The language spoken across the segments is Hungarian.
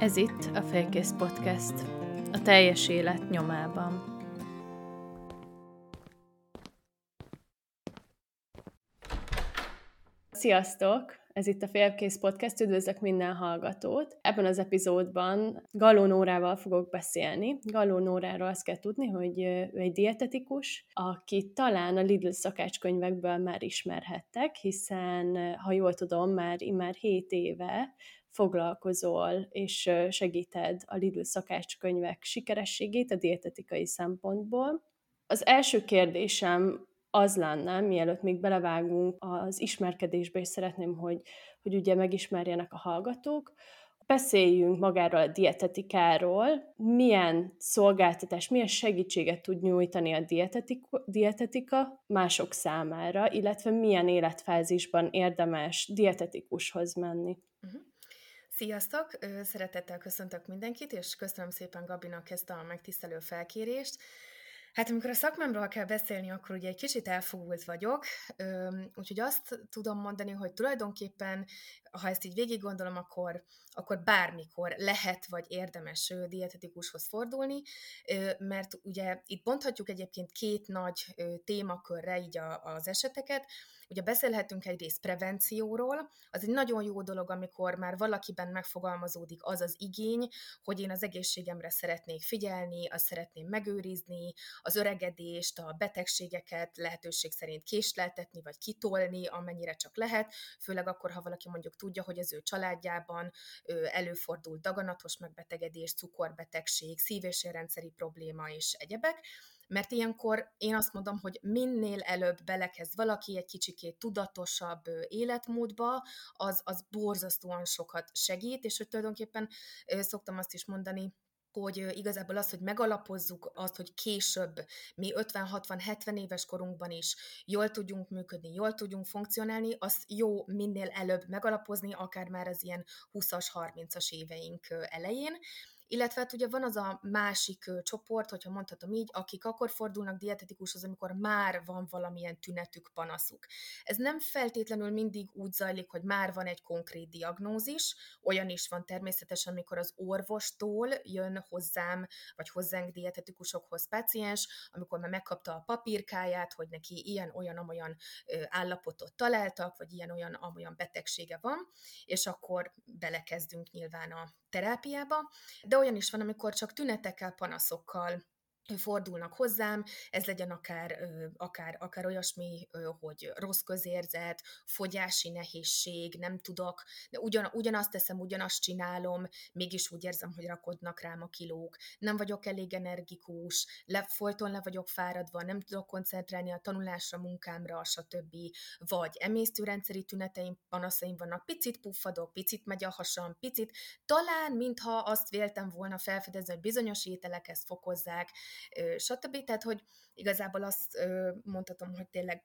Ez itt a Félkész Podcast, a teljes élet nyomában. Sziasztok! Ez itt a Félkész Podcast, üdvözlök minden hallgatót. Ebben az epizódban Galó Nórával fogok beszélni. Galó Nóráról azt kell tudni, hogy ő egy dietetikus, akit talán a Lidl szakácskönyvekből már ismerhettek, hiszen, ha jól tudom, már immár 7 éve foglalkozol és segíted a Lidl szakácskönyvek sikerességét a dietetikai szempontból. Az első kérdésem az lenne, mielőtt még belevágunk az ismerkedésbe, és szeretném, hogy, hogy ugye megismerjenek a hallgatók, beszéljünk magáról a dietetikáról, milyen szolgáltatás, milyen segítséget tud nyújtani a dietetika, dietetika mások számára, illetve milyen életfázisban érdemes dietetikushoz menni. Uh-huh. Sziasztok! Szeretettel köszöntök mindenkit, és köszönöm szépen Gabinak ezt a megtisztelő felkérést. Hát amikor a szakmámról kell beszélni, akkor ugye egy kicsit elfogult vagyok, úgyhogy azt tudom mondani, hogy tulajdonképpen, ha ezt így végig gondolom, akkor, akkor bármikor lehet vagy érdemes dietetikushoz fordulni, mert ugye itt bonthatjuk egyébként két nagy témakörre így az eseteket, Ugye beszélhetünk egyrészt prevencióról, az egy nagyon jó dolog, amikor már valakiben megfogalmazódik az az igény, hogy én az egészségemre szeretnék figyelni, azt szeretném megőrizni, az öregedést, a betegségeket lehetőség szerint késleltetni, vagy kitolni, amennyire csak lehet, főleg akkor, ha valaki mondjuk tudja, hogy az ő családjában előfordul daganatos megbetegedés, cukorbetegség, szív- és érrendszeri probléma és egyebek, mert ilyenkor én azt mondom, hogy minél előbb belekezd valaki egy kicsikét tudatosabb életmódba, az, az borzasztóan sokat segít, és hogy tulajdonképpen szoktam azt is mondani, hogy igazából az, hogy megalapozzuk azt, hogy később mi 50-60-70 éves korunkban is jól tudjunk működni, jól tudjunk funkcionálni, az jó minél előbb megalapozni, akár már az ilyen 20-as, 30-as éveink elején, illetve hát ugye van az a másik csoport, hogyha mondhatom így, akik akkor fordulnak dietetikushoz, amikor már van valamilyen tünetük, panaszuk. Ez nem feltétlenül mindig úgy zajlik, hogy már van egy konkrét diagnózis, olyan is van természetesen, amikor az orvostól jön hozzám, vagy hozzánk dietetikusokhoz paciens, amikor már megkapta a papírkáját, hogy neki ilyen-olyan-amolyan állapotot találtak, vagy ilyen-olyan-amolyan betegsége van, és akkor belekezdünk nyilván a terápiába, de olyan is van, amikor csak tünetekkel, panaszokkal fordulnak hozzám, ez legyen akár, akár, akár olyasmi, hogy rossz közérzet, fogyási nehézség, nem tudok, de ugyan, ugyanazt teszem, ugyanazt csinálom, mégis úgy érzem, hogy rakodnak rám a kilók, nem vagyok elég energikus, le, folyton le vagyok fáradva, nem tudok koncentrálni a tanulásra, munkámra, stb. Vagy emésztőrendszeri tüneteim, panaszaim vannak, picit puffadok, picit megy a hasam, picit, talán mintha azt véltem volna felfedezni, hogy bizonyos ételek ezt fokozzák, stb. Tehát, hogy igazából azt mondhatom, hogy tényleg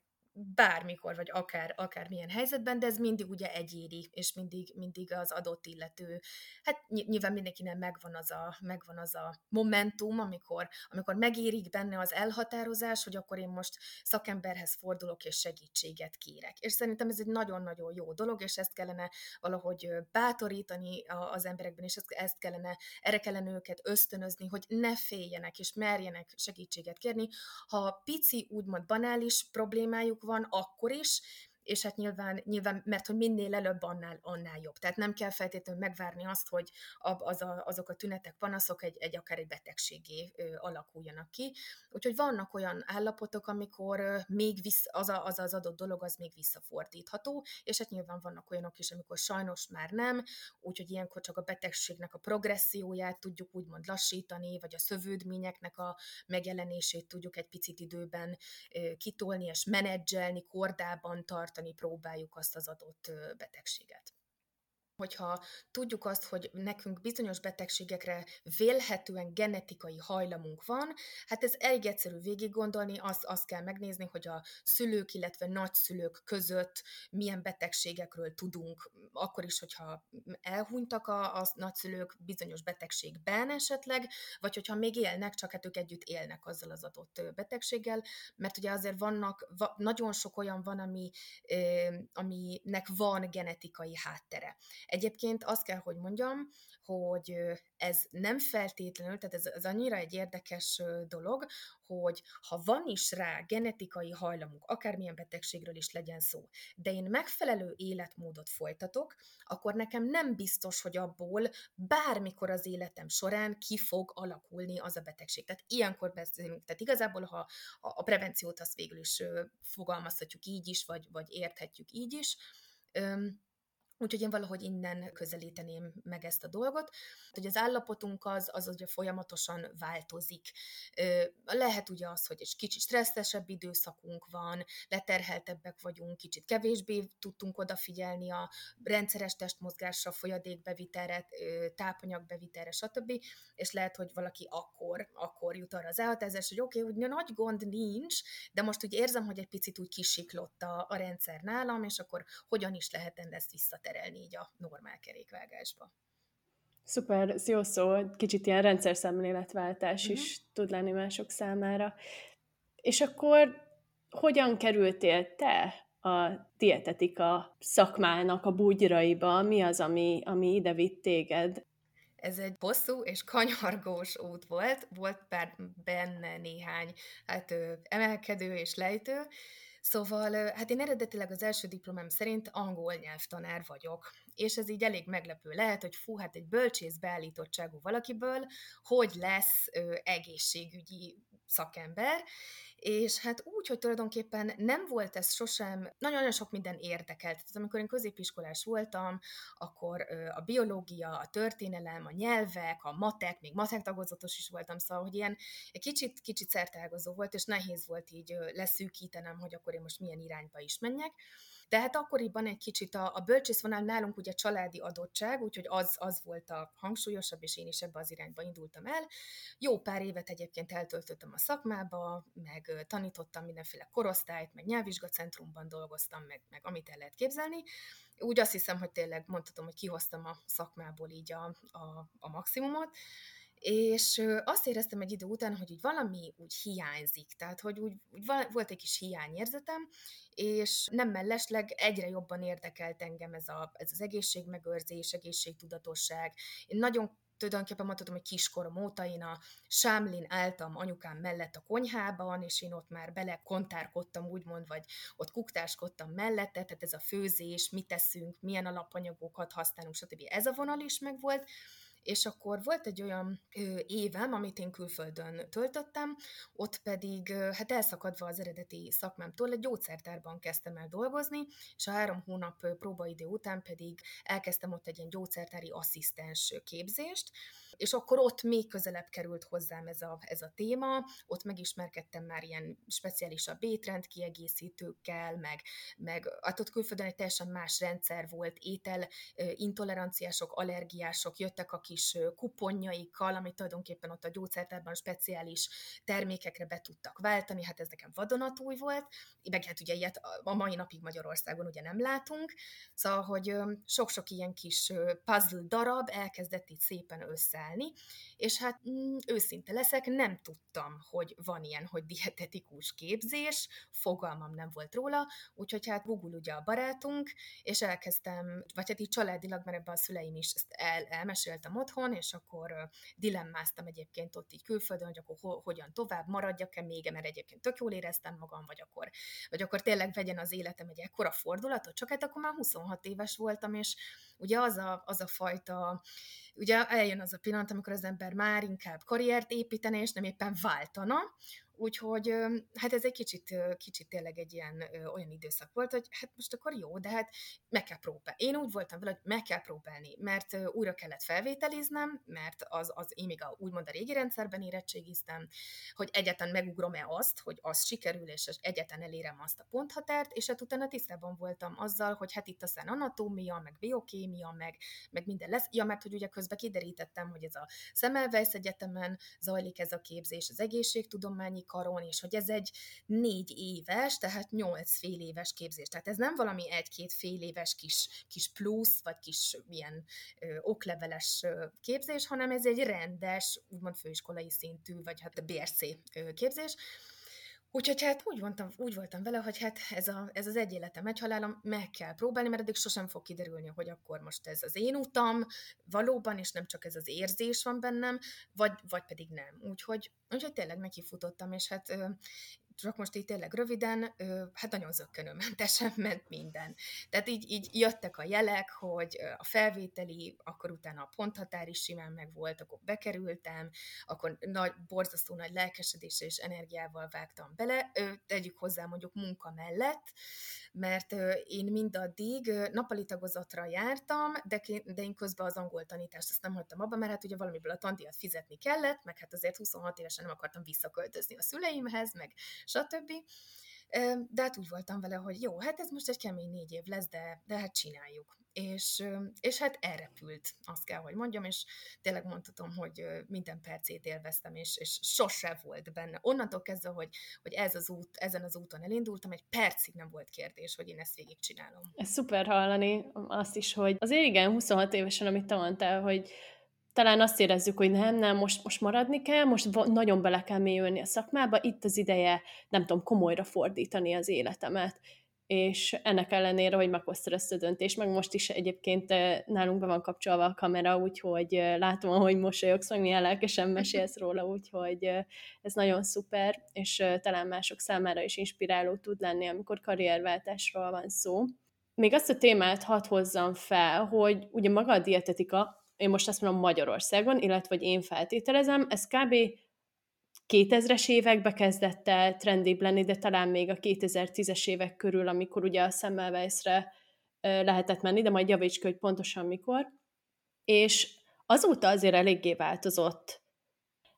bármikor, vagy akár, akár milyen helyzetben, de ez mindig ugye egyéri, és mindig, mindig az adott illető. Hát nyilván mindenkinek megvan az a, megvan az a momentum, amikor, amikor megérik benne az elhatározás, hogy akkor én most szakemberhez fordulok, és segítséget kérek. És szerintem ez egy nagyon-nagyon jó dolog, és ezt kellene valahogy bátorítani az emberekben, és ezt kellene, erre kellene őket ösztönözni, hogy ne féljenek, és merjenek segítséget kérni. Ha pici, úgymond banális problémájuk van, akkor is, és hát nyilván, nyilván mert hogy minél előbb annál, annál jobb. Tehát nem kell feltétlenül megvárni azt, hogy az a, azok a tünetek, panaszok egy, egy akár egy betegségé ö, alakuljanak ki. Úgyhogy vannak olyan állapotok, amikor még vissz, az, a, az az adott dolog az még visszafordítható, és hát nyilván vannak olyanok is, amikor sajnos már nem, úgyhogy ilyenkor csak a betegségnek a progresszióját tudjuk úgymond lassítani, vagy a szövődményeknek a megjelenését tudjuk egy picit időben ö, kitolni és menedzselni, kordában tartani, tartani próbáljuk azt az adott betegséget hogyha tudjuk azt, hogy nekünk bizonyos betegségekre vélhetően genetikai hajlamunk van, hát ez elég egyszerű végig gondolni, azt, azt kell megnézni, hogy a szülők, illetve nagyszülők között milyen betegségekről tudunk, akkor is, hogyha elhunytak a, a nagyszülők bizonyos betegségben esetleg, vagy hogyha még élnek, csak hát ők együtt élnek azzal az adott betegséggel, mert ugye azért vannak, va, nagyon sok olyan van, ami, aminek van genetikai háttere. Egyébként azt kell, hogy mondjam, hogy ez nem feltétlenül, tehát ez, ez annyira egy érdekes dolog, hogy ha van is rá genetikai hajlamunk, akármilyen betegségről is legyen szó, de én megfelelő életmódot folytatok, akkor nekem nem biztos, hogy abból bármikor az életem során ki fog alakulni az a betegség. Tehát ilyenkor beszélünk, tehát igazából, ha a prevenciót azt végül is fogalmazhatjuk így is, vagy, vagy érthetjük így is, Úgyhogy én valahogy innen közelíteném meg ezt a dolgot, hogy az állapotunk az, az ugye folyamatosan változik. Lehet ugye az, hogy egy kicsit stresszesebb időszakunk van, leterheltebbek vagyunk, kicsit kevésbé tudtunk odafigyelni a rendszeres testmozgásra, folyadékbevitelre, tápanyagbevitelre, stb. És lehet, hogy valaki akkor, akkor jut arra az elhatározás, hogy oké, okay, hogy nagy gond nincs, de most úgy érzem, hogy egy picit úgy kisiklott a, a rendszer nálam, és akkor hogyan is lehet ezt visszatenni átterelni így a normál kerékvágásba. Szuper, jó szó, kicsit ilyen rendszer szemléletváltás uh-huh. is tud lenni mások számára. És akkor hogyan kerültél te a dietetika szakmának a bugyraiba? Mi az, ami, ami ide vitt téged? Ez egy bosszú és kanyargós út volt, volt benne néhány hát, emelkedő és lejtő, Szóval, hát én eredetileg az első diplomám szerint angol nyelvtanár vagyok, és ez így elég meglepő lehet, hogy fú, hát egy bölcsész beállítottságú valakiből hogy lesz ö, egészségügyi szakember, és hát úgy, hogy tulajdonképpen nem volt ez sosem, nagyon-nagyon sok minden érdekelt. Tehát amikor én középiskolás voltam, akkor a biológia, a történelem, a nyelvek, a matek, még matek tagozatos is voltam, szóval, hogy ilyen kicsit, kicsit szertágazó volt, és nehéz volt így leszűkítenem, hogy akkor én most milyen irányba is menjek. De hát akkoriban egy kicsit a, a bölcsészvonal nálunk ugye családi adottság, úgyhogy az, az volt a hangsúlyosabb, és én is ebbe az irányba indultam el. Jó pár évet egyébként eltöltöttem a szakmába, meg tanítottam mindenféle korosztályt, meg nyelvvizsgacentrumban dolgoztam, meg, meg amit el lehet képzelni. Úgy azt hiszem, hogy tényleg mondhatom, hogy kihoztam a szakmából így a, a, a maximumot. És azt éreztem egy idő után, hogy úgy valami úgy hiányzik, tehát hogy úgy, úgy volt egy kis hiányérzetem, és nem mellesleg egyre jobban érdekelt engem ez, a, ez az egészségmegőrzés, egészségtudatosság. Én nagyon tulajdonképpen mondhatom, hogy kiskorom óta én a Sámlin álltam anyukám mellett a konyhában, és én ott már bele kontárkodtam, úgymond, vagy ott kuktáskodtam mellette, tehát ez a főzés, mit teszünk, milyen alapanyagokat használunk, stb. Ez a vonal is megvolt, és akkor volt egy olyan évem, amit én külföldön töltöttem, ott pedig, ö, hát elszakadva az eredeti szakmámtól, egy gyógyszertárban kezdtem el dolgozni, és a három hónap próbaidő után pedig elkezdtem ott egy ilyen gyógyszertári asszisztens képzést, és akkor ott még közelebb került hozzám ez a, ez a téma, ott megismerkedtem már ilyen speciálisabb étrend kiegészítőkkel, meg, meg hát ott külföldön egy teljesen más rendszer volt, étel intoleranciások, allergiások, jöttek a kis kuponjaikkal, amit tulajdonképpen ott a gyógyszertárban speciális termékekre be tudtak váltani, hát ez nekem vadonatúj volt, meg hát ugye ilyet a mai napig Magyarországon ugye nem látunk, szóval, hogy sok-sok ilyen kis puzzle darab elkezdett itt szépen össze állni, és hát mm, őszinte leszek, nem tudtam, hogy van ilyen, hogy dietetikus képzés, fogalmam nem volt róla, úgyhogy hát Google ugye a barátunk, és elkezdtem, vagy hát így családilag, mert ebben a szüleim is ezt el, elmeséltem otthon, és akkor dilemmáztam egyébként ott így külföldön, hogy akkor ho, hogyan tovább, maradjak-e még, mert egyébként tök jól éreztem magam, vagy akkor, vagy akkor tényleg vegyen az életem egy ekkora fordulatot, csak hát akkor már 26 éves voltam, és ugye az a, az a fajta ugye eljön az a pillanat, amikor az ember már inkább karriert építene, és nem éppen váltana, Úgyhogy hát ez egy kicsit, kicsit tényleg egy ilyen olyan időszak volt, hogy hát most akkor jó, de hát meg kell próbálni. Én úgy voltam vele, hogy meg kell próbálni, mert újra kellett felvételiznem, mert az, az én még a, úgymond a régi rendszerben érettségiztem, hogy egyetlen megugrom-e azt, hogy az sikerül, és egyetlen elérem azt a ponthatárt, és hát utána tisztában voltam azzal, hogy hát itt aztán anatómia, meg biokémia, meg, meg minden lesz. Ja, mert hogy ugye közben kiderítettem, hogy ez a Semmelweis Egyetemen zajlik ez a képzés, az egészségtudományi karon, és hogy ez egy négy éves, tehát nyolc fél éves képzés. Tehát ez nem valami egy-két fél éves kis, kis plusz, vagy kis ilyen ö, okleveles képzés, hanem ez egy rendes, úgymond főiskolai szintű, vagy hát a BRC ö, képzés. Úgyhogy hát úgy voltam, úgy voltam vele, hogy hát ez, a, ez az egy életem, egy halálom, meg kell próbálni, mert eddig sosem fog kiderülni, hogy akkor most ez az én utam valóban, és nem csak ez az érzés van bennem, vagy, vagy pedig nem. Úgyhogy, úgyhogy tényleg nekifutottam, és hát csak most így tényleg röviden, hát nagyon zöggenőmentesen ment minden. Tehát így, így jöttek a jelek, hogy a felvételi, akkor utána a ponthatár is simán meg volt, akkor bekerültem, akkor nagy, borzasztó nagy lelkesedéssel és energiával vágtam bele, tegyük hozzá mondjuk munka mellett, mert én mindaddig napali tagozatra jártam, de, de én közben az angol tanítást azt nem hagytam abba, mert hát ugye valamiből a tandíjat fizetni kellett, meg hát azért 26 évesen nem akartam visszaköltözni a szüleimhez, meg stb. De hát úgy voltam vele, hogy jó, hát ez most egy kemény négy év lesz, de, de hát csináljuk. És, és hát elrepült, azt kell, hogy mondjam, és tényleg mondhatom, hogy minden percét élveztem, és, és sose volt benne. Onnantól kezdve, hogy, hogy ez az út, ezen az úton elindultam, egy percig nem volt kérdés, hogy én ezt végigcsinálom. Ez szuper hallani azt is, hogy azért igen, 26 évesen, amit te mondtál, hogy talán azt érezzük, hogy nem, nem, most, most maradni kell, most nagyon bele kell mélyülni a szakmába, itt az ideje, nem tudom, komolyra fordítani az életemet. És ennek ellenére, hogy meghoztad ezt a döntést, meg most is egyébként eh, nálunk be van kapcsolva a kamera, úgyhogy eh, látom, hogy mosolyogsz, meg milyen lelkesen mesélsz róla, úgyhogy eh, ez nagyon szuper, és talán mások számára is inspiráló tud lenni, amikor karrierváltásról van szó. Még azt a témát hadd hozzam fel, hogy ugye maga a dietetika én most azt mondom Magyarországon, illetve hogy én feltételezem, ez kb. 2000-es évekbe kezdett el trendibb lenni, de talán még a 2010-es évek körül, amikor ugye a Semmelweisre lehetett menni, de majd javíts hogy pontosan mikor. És azóta azért eléggé változott,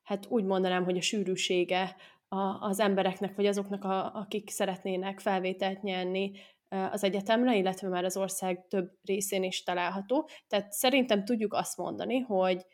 hát úgy mondanám, hogy a sűrűsége a, az embereknek, vagy azoknak, a, akik szeretnének felvételt nyerni az egyetemre, illetve már az ország több részén is található. Tehát szerintem tudjuk azt mondani, hogy,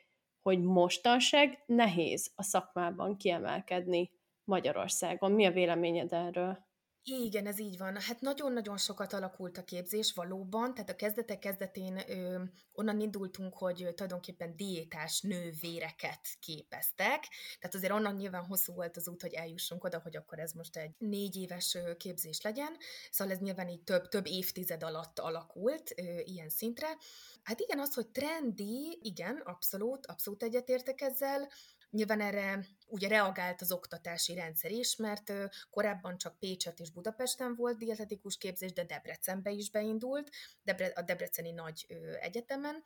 hogy mostanság nehéz a szakmában kiemelkedni Magyarországon. Mi a véleményed erről? Igen, ez így van. Hát nagyon-nagyon sokat alakult a képzés valóban, tehát a kezdetek kezdetén ö, onnan indultunk, hogy tulajdonképpen diétás nővéreket képeztek, tehát azért onnan nyilván hosszú volt az út, hogy eljussunk oda, hogy akkor ez most egy négy éves képzés legyen, szóval ez nyilván így több, több évtized alatt alakult ö, ilyen szintre. Hát igen, az, hogy trendi, igen, abszolút, abszolút egyetértek ezzel, Nyilván erre ugye reagált az oktatási rendszer is, mert korábban csak Pécset és Budapesten volt dietetikus képzés, de Debrecenbe is beindult, a Debreceni nagy egyetemen,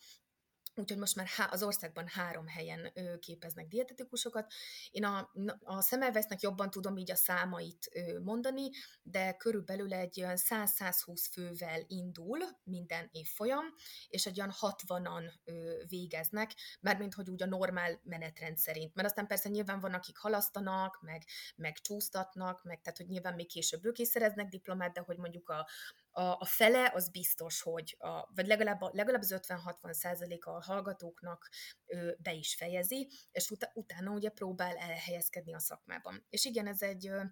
Úgyhogy most már az országban három helyen képeznek dietetikusokat. Én a, a Semmelweisnek jobban tudom így a számait mondani, de körülbelül egy olyan 100-120 fővel indul minden évfolyam, és egy olyan 60-an ö, végeznek, mármint hogy úgy a normál menetrend szerint. Mert aztán persze nyilván van, akik halasztanak, meg, meg csúsztatnak, meg tehát, hogy nyilván még később ők is szereznek diplomát, de hogy mondjuk a, a, a fele az biztos, hogy, a, vagy legalább, legalább az 50-60 százaléka a hallgatóknak ö, be is fejezi, és ut- utána ugye próbál elhelyezkedni a szakmában. És igen, ez egy ö,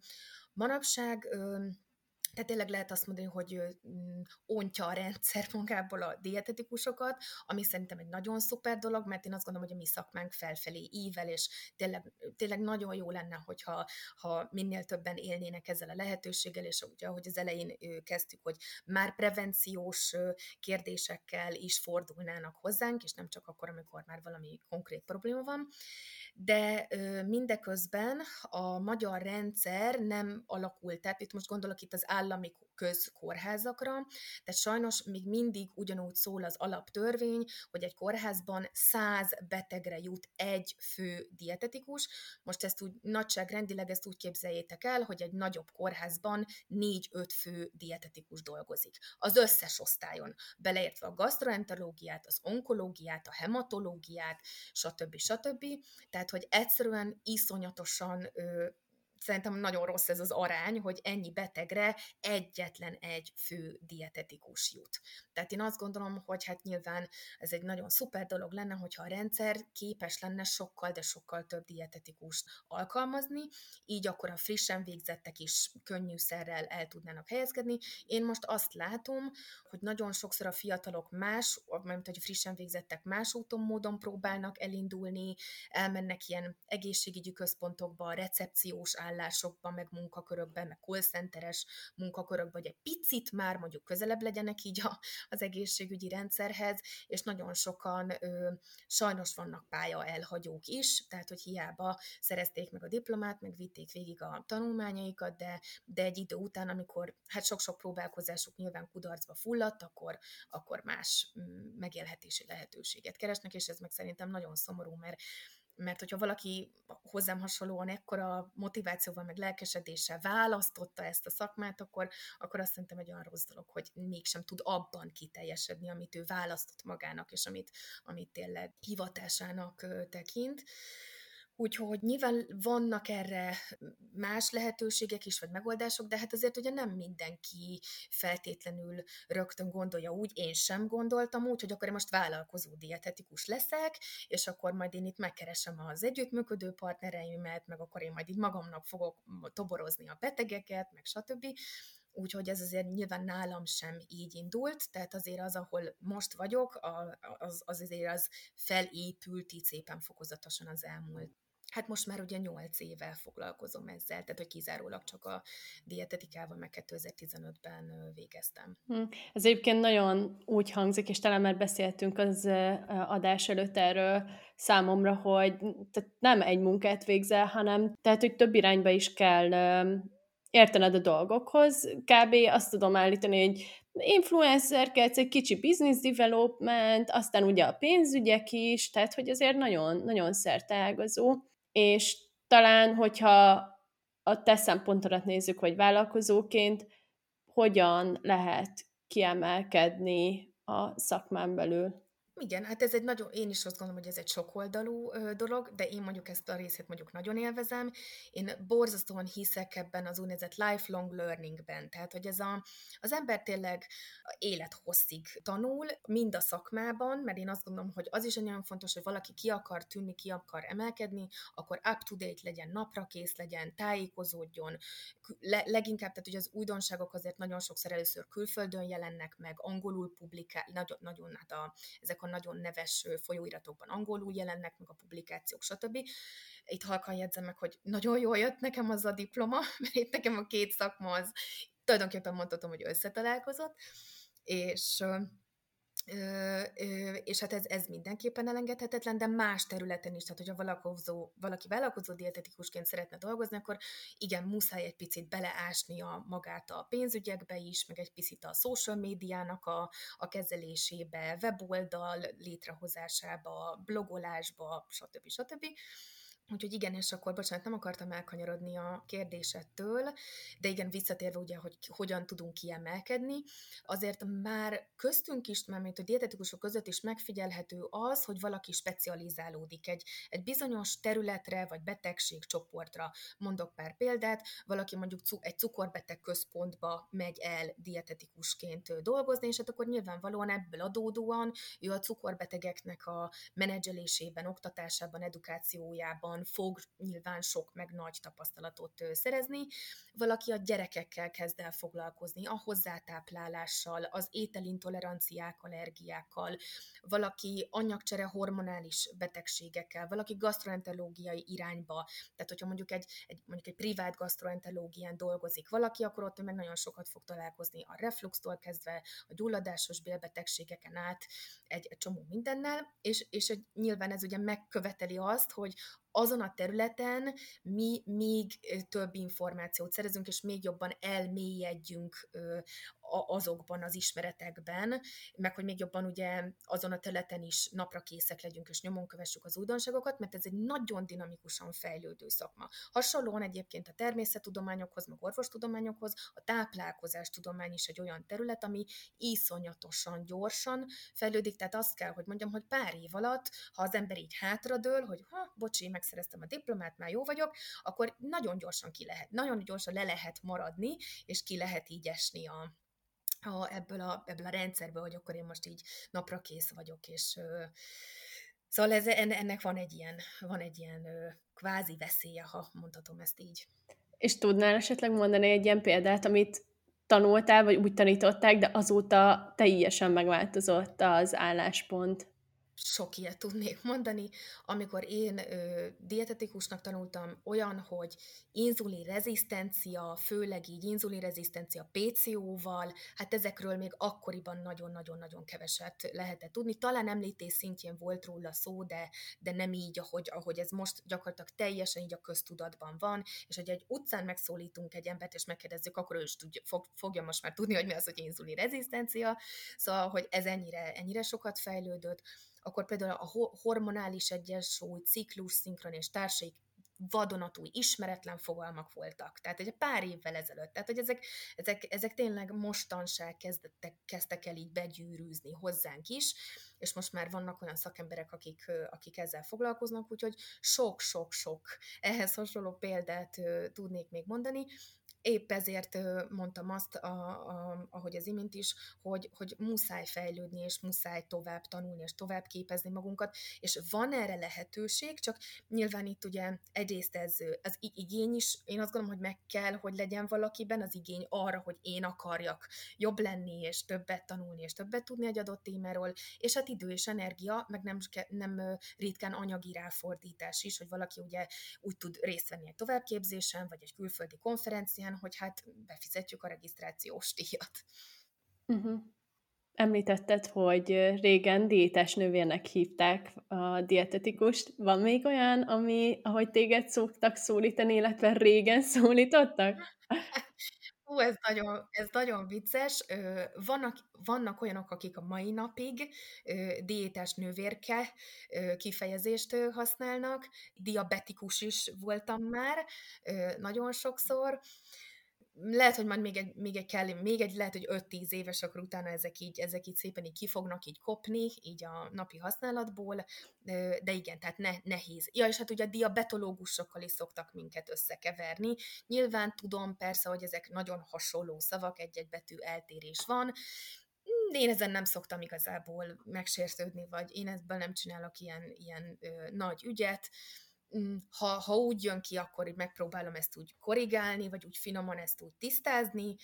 manapság ö, tehát tényleg lehet azt mondani, hogy mm, ontja a rendszer magából a dietetikusokat, ami szerintem egy nagyon szuper dolog, mert én azt gondolom, hogy a mi szakmánk felfelé ível, és tényleg, tényleg nagyon jó lenne, hogyha ha minél többen élnének ezzel a lehetőséggel, és ugye, ahogy az elején kezdtük, hogy már prevenciós kérdésekkel is fordulnának hozzánk, és nem csak akkor, amikor már valami konkrét probléma van de mindeközben a magyar rendszer nem alakult, tehát itt most gondolok itt az állami közkórházakra, tehát sajnos még mindig ugyanúgy szól az alaptörvény, hogy egy kórházban száz betegre jut egy fő dietetikus. Most ezt úgy nagyságrendileg ezt úgy képzeljétek el, hogy egy nagyobb kórházban négy-öt fő dietetikus dolgozik. Az összes osztályon, beleértve a gastroenterológiát, az onkológiát, a hematológiát, stb. stb. Tehát, hogy egyszerűen iszonyatosan szerintem nagyon rossz ez az arány, hogy ennyi betegre egyetlen egy fő dietetikus jut. Tehát én azt gondolom, hogy hát nyilván ez egy nagyon szuper dolog lenne, hogyha a rendszer képes lenne sokkal, de sokkal több dietetikust alkalmazni, így akkor a frissen végzettek is könnyűszerrel el tudnának helyezkedni. Én most azt látom, hogy nagyon sokszor a fiatalok más, mert hogy a frissen végzettek más úton, módon próbálnak elindulni, elmennek ilyen egészségügyi központokba, recepciós állásokban, meg munkakörökben, meg call centeres munkakörökben, hogy egy picit már mondjuk közelebb legyenek így a, az egészségügyi rendszerhez, és nagyon sokan ö, sajnos vannak pálya elhagyók is, tehát hogy hiába szerezték meg a diplomát, meg vitték végig a tanulmányaikat, de, de egy idő után, amikor hát sok-sok próbálkozásuk nyilván kudarcba fulladt, akkor, akkor más mm, megélhetési lehetőséget keresnek, és ez meg szerintem nagyon szomorú, mert mert hogyha valaki hozzám hasonlóan ekkora motivációval, meg lelkesedéssel választotta ezt a szakmát, akkor, akkor azt szerintem egy olyan rossz dolog, hogy mégsem tud abban kiteljesedni, amit ő választott magának, és amit, amit tényleg hivatásának tekint. Úgyhogy nyilván vannak erre más lehetőségek is, vagy megoldások, de hát azért ugye nem mindenki feltétlenül rögtön gondolja úgy, én sem gondoltam úgy, hogy akkor én most vállalkozó dietetikus leszek, és akkor majd én itt megkeresem az együttműködő partnereimet, meg akkor én majd itt magamnak fogok toborozni a betegeket, meg stb. Úgyhogy ez azért nyilván nálam sem így indult, tehát azért az, ahol most vagyok, az, az azért az felépült így szépen fokozatosan az elmúlt Hát most már ugye 8 éve foglalkozom ezzel, tehát hogy kizárólag csak a dietetikával meg 2015-ben végeztem. Hm. Ez egyébként nagyon úgy hangzik, és talán már beszéltünk az adás előtt erről számomra, hogy tehát nem egy munkát végzel, hanem tehát, hogy több irányba is kell értened a dolgokhoz. Kb. azt tudom állítani, hogy influencerkedsz, egy kicsi business development, aztán ugye a pénzügyek is, tehát hogy azért nagyon, nagyon szerteágazó és talán, hogyha a te szempontodat nézzük, hogy vállalkozóként, hogyan lehet kiemelkedni a szakmán belül? Igen, hát ez egy nagyon, én is azt gondolom, hogy ez egy sokoldalú dolog, de én mondjuk ezt a részét mondjuk nagyon élvezem. Én borzasztóan hiszek ebben az úgynevezett lifelong learningben, tehát hogy ez a, az ember tényleg élethosszig tanul, mind a szakmában, mert én azt gondolom, hogy az is nagyon fontos, hogy valaki ki akar tűnni, ki akar emelkedni, akkor up-to-date legyen, napra kész legyen, tájékozódjon, le, leginkább, tehát hogy az újdonságok azért nagyon sokszor először külföldön jelennek meg, angolul publikál, nagyon, nagyon hát a, ezek a nagyon neves folyóiratokban angolul jelennek meg a publikációk, stb. Itt halkan jegyzem meg, hogy nagyon jól jött nekem az a diploma, mert itt nekem a két szakma az tulajdonképpen mondhatom, hogy összetalálkozott, és és hát ez, ez mindenképpen elengedhetetlen, de más területen is, tehát hogyha vállalkozó, valaki vállalkozó dietetikusként szeretne dolgozni, akkor igen, muszáj egy picit beleásnia magát a pénzügyekbe is, meg egy picit a social médiának a, a kezelésébe, weboldal létrehozásába, blogolásba, stb. stb. stb Úgyhogy igen, és akkor, bocsánat, nem akartam elkanyarodni a kérdésettől, de igen, visszatérve ugye, hogy hogyan tudunk kiemelkedni, azért már köztünk is, már mint a dietetikusok között is megfigyelhető az, hogy valaki specializálódik egy, egy bizonyos területre, vagy betegségcsoportra. Mondok pár példát, valaki mondjuk egy cukorbeteg központba megy el dietetikusként dolgozni, és hát akkor nyilvánvalóan ebből adódóan ő a cukorbetegeknek a menedzselésében, oktatásában, edukációjában, fog nyilván sok meg nagy tapasztalatot szerezni. Valaki a gyerekekkel kezd el foglalkozni, a hozzátáplálással, az ételintoleranciák, allergiákkal, valaki anyagcsere hormonális betegségekkel, valaki gastroenterológiai irányba, tehát hogyha mondjuk egy, egy, mondjuk egy privát gastroenterológián dolgozik valaki, akkor ott meg nagyon sokat fog találkozni a refluxtól kezdve, a gyulladásos bélbetegségeken át, egy, egy csomó mindennel, és, és nyilván ez ugye megköveteli azt, hogy azon a területen mi még több információt szerezünk, és még jobban elmélyedjünk azokban az ismeretekben, meg hogy még jobban ugye azon a területen is napra készek legyünk, és nyomon kövessük az újdonságokat, mert ez egy nagyon dinamikusan fejlődő szakma. Hasonlóan egyébként a természettudományokhoz, meg orvostudományokhoz, a táplálkozás tudomány is egy olyan terület, ami iszonyatosan gyorsan fejlődik, tehát azt kell, hogy mondjam, hogy pár év alatt, ha az ember így hátradől, hogy ha, bocsi, megszereztem a diplomát, már jó vagyok, akkor nagyon gyorsan ki lehet, nagyon gyorsan le lehet maradni, és ki lehet így esni a, a, ebből, a, ebből a rendszerből, hogy akkor én most így napra kész vagyok, és ö, szóval ez, ennek van egy ilyen, van egy ilyen ö, kvázi veszélye, ha mondhatom ezt így. És tudnál esetleg mondani egy ilyen példát, amit tanultál, vagy úgy tanították, de azóta teljesen megváltozott az álláspont? Sok ilyet tudnék mondani. Amikor én ö, dietetikusnak tanultam, olyan, hogy inzulin rezisztencia, főleg így inzulin rezisztencia PCO-val, hát ezekről még akkoriban nagyon-nagyon-nagyon keveset lehetett tudni. Talán említés szintjén volt róla szó, de, de nem így, ahogy, ahogy ez most gyakorlatilag teljesen így a köztudatban van, és hogy egy utcán megszólítunk egy embert, és megkérdezzük, akkor ő is tudja, fog, fogja most már tudni, hogy mi az, hogy inzulin rezisztencia. Szóval, hogy ez ennyire, ennyire sokat fejlődött akkor például a hormonális egyensúly, ciklus, szinkron és társaik vadonatúj, ismeretlen fogalmak voltak. Tehát egy pár évvel ezelőtt. Tehát, hogy ezek, ezek, ezek tényleg mostanság kezdettek, kezdtek el így begyűrűzni hozzánk is, és most már vannak olyan szakemberek, akik, akik ezzel foglalkoznak, úgyhogy sok-sok-sok ehhez hasonló példát tudnék még mondani, épp ezért mondtam azt, a, a, ahogy az imént is, hogy, hogy muszáj fejlődni, és muszáj tovább tanulni, és tovább képezni magunkat, és van erre lehetőség, csak nyilván itt ugye egyrészt ez az igény is, én azt gondolom, hogy meg kell, hogy legyen valakiben az igény arra, hogy én akarjak jobb lenni, és többet tanulni, és többet tudni egy adott témáról, és hát idő és energia, meg nem, nem ritkán anyagi ráfordítás is, hogy valaki ugye úgy tud részt venni egy továbbképzésen, vagy egy külföldi konferencián, ilyen, hogy hát befizetjük a regisztrációs díjat. Uh-huh. Említetted, hogy régen diétás nővérnek hívták a dietetikust. Van még olyan, ami, ahogy téged szoktak szólítani, illetve régen szólítottak? Hú, ez nagyon, ez nagyon vicces. Vannak, vannak olyanok, akik a mai napig diétás nővérke kifejezést használnak. Diabetikus is voltam már nagyon sokszor lehet, hogy majd még egy, még egy kell, még egy, lehet, hogy 5-10 éves, akkor utána ezek így, ezek így szépen így kifognak így kopni, így a napi használatból, de igen, tehát ne, nehéz. Ja, és hát ugye a diabetológusokkal is szoktak minket összekeverni. Nyilván tudom persze, hogy ezek nagyon hasonló szavak, egy-egy betű eltérés van, de én ezen nem szoktam igazából megsértődni, vagy én ebből nem csinálok ilyen, ilyen ö, nagy ügyet. Mm, ha, ha úgy jön ki, akkor így megpróbálom ezt úgy korrigálni, vagy úgy finoman ezt úgy tisztázni,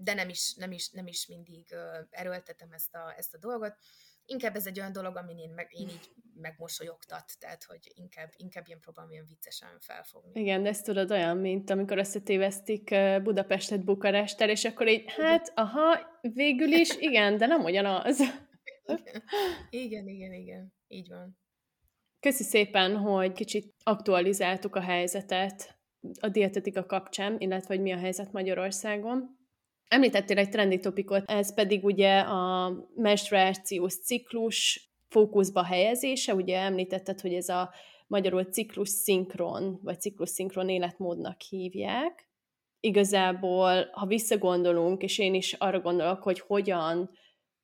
de nem is, nem is, nem is mindig erőltetem ezt a, ezt a dolgot. Inkább ez egy olyan dolog, amin én, meg, én így megmosolyogtat, tehát hogy inkább, inkább ilyen próbálom ilyen viccesen felfogni. Igen, de ezt tudod olyan, mint amikor összetévesztik Budapestet Bukarestel, és akkor így, hát, aha, végül is, igen, de nem ugyanaz. Igen, igen, igen, igen. így van. Köszi szépen, hogy kicsit aktualizáltuk a helyzetet a dietetika kapcsán, illetve hogy mi a helyzet Magyarországon. Említettél egy trendi topikot, ez pedig ugye a menstruációs ciklus fókuszba helyezése, ugye említetted, hogy ez a magyarul ciklus szinkron, vagy ciklus szinkron életmódnak hívják. Igazából, ha visszagondolunk, és én is arra gondolok, hogy hogyan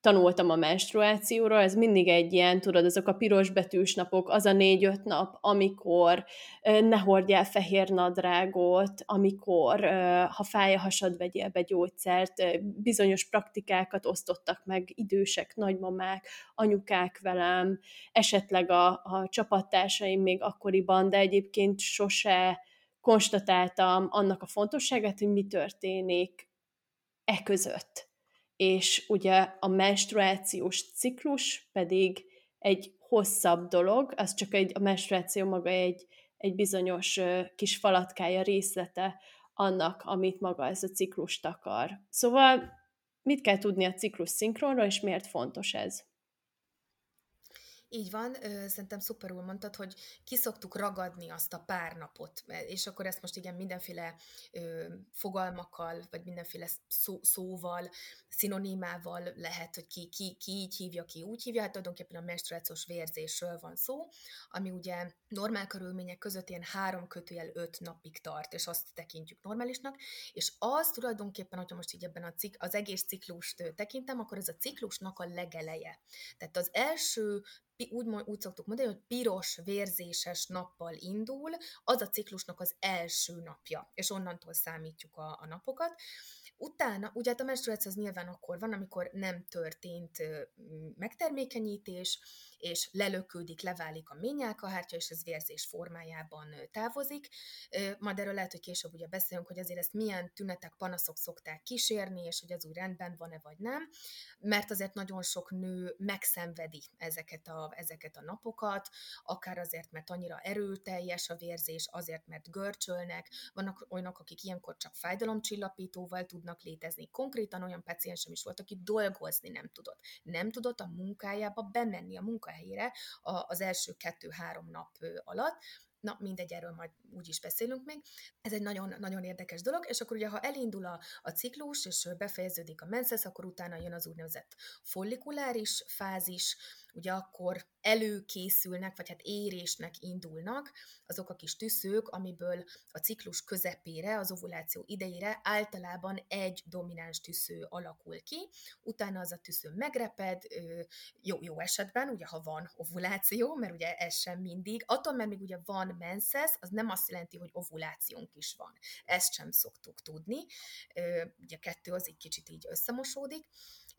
tanultam a menstruációra, ez mindig egy ilyen, tudod, azok a piros betűs napok, az a négy-öt nap, amikor ne hordjál fehér nadrágot, amikor ha fáj a hasad, vegyél be gyógyszert, bizonyos praktikákat osztottak meg idősek, nagymamák, anyukák velem, esetleg a, a csapattársaim még akkoriban, de egyébként sose konstatáltam annak a fontosságát, hogy mi történik e között és ugye a menstruációs ciklus pedig egy hosszabb dolog, az csak egy, a menstruáció maga egy, egy bizonyos kis falatkája részlete annak, amit maga ez a ciklus takar. Szóval mit kell tudni a ciklus szinkronról, és miért fontos ez? Így van, szerintem szuperul mondtad, hogy kiszoktuk ragadni azt a pár napot, és akkor ezt most igen mindenféle fogalmakkal, vagy mindenféle szó, szóval, szinonimával lehet, hogy ki, ki, ki így hívja, ki úgy hívja, hát tulajdonképpen a menstruációs vérzésről van szó, ami ugye normál körülmények között ilyen három kötőjel öt napig tart, és azt tekintjük normálisnak, és az tulajdonképpen, hogyha most így ebben a cik, az egész ciklust tekintem, akkor ez a ciklusnak a legeleje. Tehát az első úgy, úgy szoktuk mondani, hogy piros vérzéses nappal indul, az a ciklusnak az első napja, és onnantól számítjuk a, a napokat. Utána, ugye hát a menstruáció az nyilván akkor van, amikor nem történt megtermékenyítés, és lelökődik, leválik a ményálkahártya, és ez vérzés formájában távozik. Majd erről lehet, hogy később ugye beszélünk, hogy azért ezt milyen tünetek, panaszok szokták kísérni, és hogy az úgy rendben van-e vagy nem, mert azért nagyon sok nő megszenvedi ezeket a, ezeket a napokat, akár azért, mert annyira erőteljes a vérzés, azért, mert görcsölnek, vannak olyanok, akik ilyenkor csak fájdalomcsillapítóval tudnak létezni. Konkrétan olyan paciensem is volt, aki dolgozni nem tudott. Nem tudott a munkájába bemenni a munkahelyére az első kettő-három nap alatt, Na, mindegy, erről majd úgy is beszélünk még. Ez egy nagyon, nagyon érdekes dolog, és akkor ugye, ha elindul a, a ciklus, és befejeződik a menses, akkor utána jön az úgynevezett follikuláris fázis, ugye akkor előkészülnek, vagy hát érésnek indulnak azok a kis tüszők, amiből a ciklus közepére, az ovuláció idejére általában egy domináns tüsző alakul ki, utána az a tüsző megreped, jó, jó esetben, ugye ha van ovuláció, mert ugye ez sem mindig, attól, mert még ugye van menses, az nem azt jelenti, hogy ovulációnk is van. Ezt sem szoktuk tudni, ugye kettő az egy kicsit így összemosódik,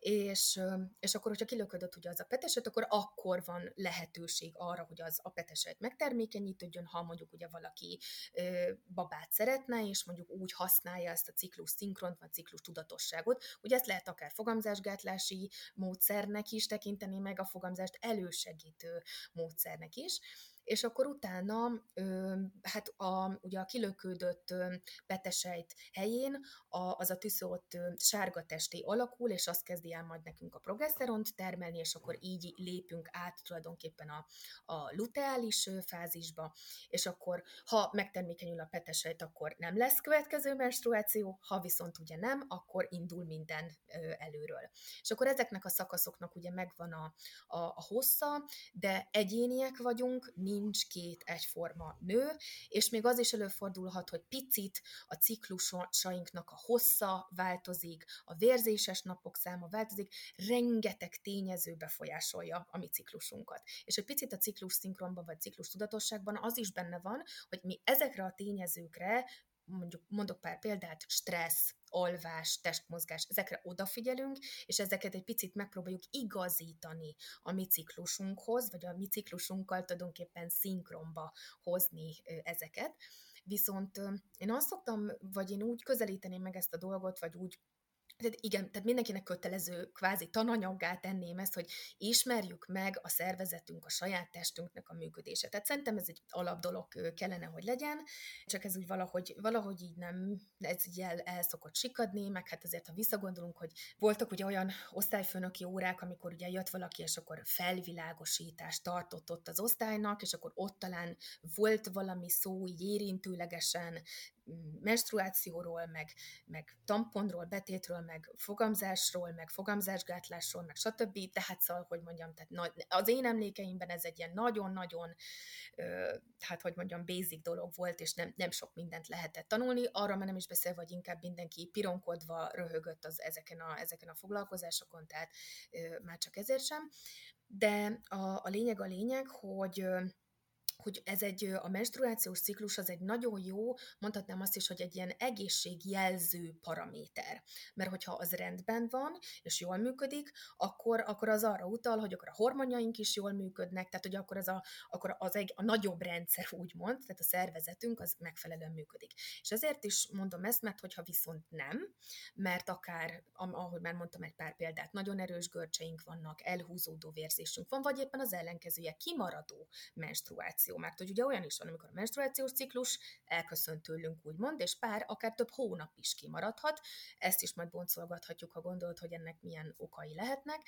és, és akkor, hogyha kilöködött ugye az a peteset, akkor akkor van lehetőség arra, hogy az a peteset megtermékenyítődjön, ha mondjuk ugye valaki ö, babát szeretne, és mondjuk úgy használja ezt a ciklus szinkront, vagy ciklus tudatosságot. Ugye ezt lehet akár fogamzásgátlási módszernek is tekinteni, meg a fogamzást elősegítő módszernek is és akkor utána hát a, ugye a kilökődött petesejt helyén a, az a tűzoltt sárga testé alakul, és azt kezdi el majd nekünk a progeszteront termelni, és akkor így lépünk át tulajdonképpen a, a luteális fázisba, és akkor ha megtermékenyül a petesejt, akkor nem lesz következő menstruáció, ha viszont ugye nem, akkor indul minden előről. És akkor ezeknek a szakaszoknak ugye megvan a, a, a hossza, de egyéniek vagyunk, mi nincs két egyforma nő, és még az is előfordulhat, hogy picit a ciklusainknak a hossza változik, a vérzéses napok száma változik, rengeteg tényező befolyásolja a mi ciklusunkat. És egy picit a ciklus szinkronban vagy ciklus tudatosságban az is benne van, hogy mi ezekre a tényezőkre mondjuk mondok pár példát, stressz, alvás, testmozgás, ezekre odafigyelünk, és ezeket egy picit megpróbáljuk igazítani a mi ciklusunkhoz, vagy a mi ciklusunkkal tulajdonképpen szinkronba hozni ezeket. Viszont én azt szoktam, vagy én úgy közelíteném meg ezt a dolgot, vagy úgy tehát igen, tehát mindenkinek kötelező kvázi tananyaggá tenném ezt, hogy ismerjük meg a szervezetünk, a saját testünknek a működése. Tehát szerintem ez egy alap dolog kellene, hogy legyen, csak ez úgy valahogy, valahogy így nem, ez így el, el szokott sikadni, meg hát azért, ha visszagondolunk, hogy voltak ugye olyan osztályfőnöki órák, amikor ugye jött valaki, és akkor felvilágosítást tartott ott az osztálynak, és akkor ott talán volt valami szó így érintőlegesen, menstruációról, meg, meg tamponról, betétről, meg fogamzásról, meg fogamzásgátlásról, meg stb. Tehát szóval, hogy mondjam, tehát az én emlékeimben ez egy ilyen nagyon-nagyon, hát hogy mondjam, basic dolog volt, és nem, nem sok mindent lehetett tanulni. Arra már nem is beszélve, hogy inkább mindenki pironkodva röhögött az, ezeken, a, ezeken a foglalkozásokon, tehát már csak ezért sem. De a, a lényeg a lényeg, hogy hogy ez egy, a menstruációs ciklus az egy nagyon jó, mondhatnám azt is, hogy egy ilyen egészségjelző paraméter. Mert hogyha az rendben van, és jól működik, akkor, akkor az arra utal, hogy akkor a hormonjaink is jól működnek, tehát hogy akkor az a, akkor az egy, a nagyobb rendszer úgymond, tehát a szervezetünk az megfelelően működik. És ezért is mondom ezt, mert hogyha viszont nem, mert akár, ahogy már mondtam egy pár példát, nagyon erős görcseink vannak, elhúzódó vérzésünk van, vagy éppen az ellenkezője, kimaradó menstruáció mert hogy ugye olyan is van, amikor a menstruációs ciklus elköszönt tőlünk, úgymond, és pár, akár több hónap is kimaradhat, ezt is majd boncolgathatjuk, ha gondolod, hogy ennek milyen okai lehetnek,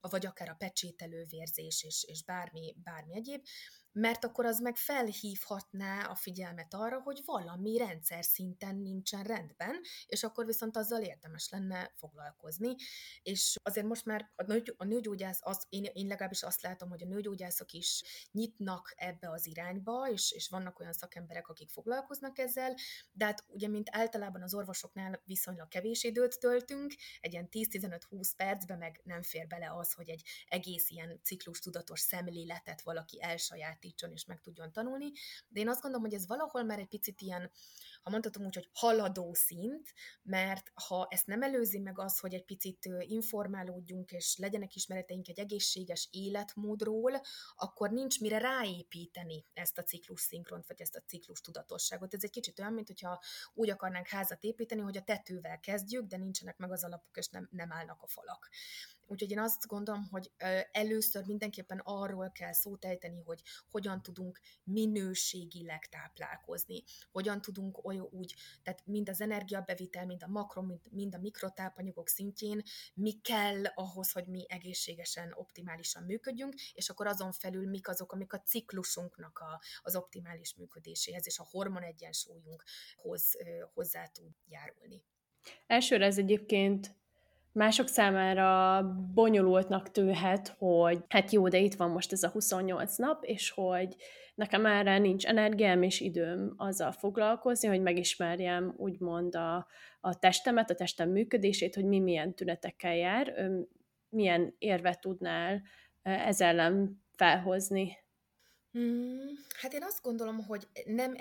vagy akár a pecsételő vérzés és, és bármi, bármi egyéb mert akkor az meg felhívhatná a figyelmet arra, hogy valami rendszer szinten nincsen rendben, és akkor viszont azzal érdemes lenne foglalkozni. És azért most már a, nő, a nőgyógyász, az, én, én legalábbis azt látom, hogy a nőgyógyászok is nyitnak ebbe az irányba, és, és vannak olyan szakemberek, akik foglalkoznak ezzel, de hát ugye, mint általában az orvosoknál viszonylag kevés időt töltünk, egy ilyen 10-15-20 percben meg nem fér bele az, hogy egy egész ilyen ciklus tudatos szemléletet valaki elsaját elsajátítson és meg tudjon tanulni, de én azt gondolom, hogy ez valahol már egy picit ilyen, ha mondhatom úgy, hogy haladó szint, mert ha ezt nem előzi meg az, hogy egy picit informálódjunk, és legyenek ismereteink egy egészséges életmódról, akkor nincs mire ráépíteni ezt a ciklus szinkront, vagy ezt a ciklus tudatosságot. Ez egy kicsit olyan, mint hogyha úgy akarnánk házat építeni, hogy a tetővel kezdjük, de nincsenek meg az alapok, és nem, nem állnak a falak. Úgyhogy én azt gondolom, hogy először mindenképpen arról kell szót ejteni, hogy hogyan tudunk minőségileg táplálkozni, hogyan tudunk olyan úgy, tehát mind az energiabevitel, mind a makro, mind, mind a mikrotápanyagok szintjén, mi kell ahhoz, hogy mi egészségesen, optimálisan működjünk, és akkor azon felül mik azok, amik a ciklusunknak a, az optimális működéséhez és a hormon egyensúlyunkhoz hozzá tud járulni. Elsőre ez egyébként Mások számára bonyolultnak tűhet, hogy hát jó, de itt van most ez a 28 nap, és hogy nekem erre nincs energiám és időm azzal foglalkozni, hogy megismerjem úgymond a, a testemet, a testem működését, hogy mi milyen tünetekkel jár, milyen érvet tudnál ez ellen felhozni Hmm, hát én azt gondolom, hogy nem,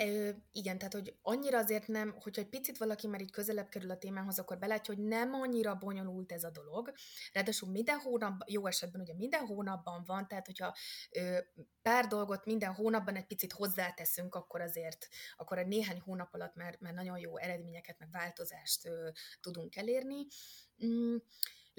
igen, tehát hogy annyira azért nem, hogyha egy picit valaki már így közelebb kerül a témához, akkor belátja, hogy nem annyira bonyolult ez a dolog. Ráadásul minden hónap, jó esetben ugye minden hónapban van, tehát hogyha ö, pár dolgot minden hónapban egy picit hozzáteszünk, akkor azért, akkor egy néhány hónap alatt már, már nagyon jó eredményeket, meg változást ö, tudunk elérni. Hmm,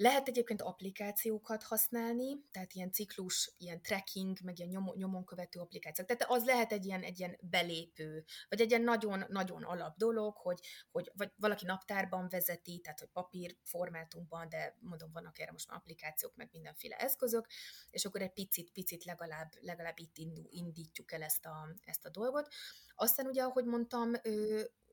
lehet egyébként applikációkat használni, tehát ilyen ciklus, ilyen tracking, meg ilyen nyomon, nyomon követő applikációk. Tehát az lehet egy ilyen, egy ilyen belépő, vagy egy ilyen nagyon-nagyon alap dolog, hogy, hogy vagy valaki naptárban vezeti, tehát hogy papír formátumban, de mondom, vannak erre most már applikációk, meg mindenféle eszközök, és akkor egy picit-picit legalább, legalább itt indítjuk el ezt a, ezt a dolgot. Aztán ugye, ahogy mondtam,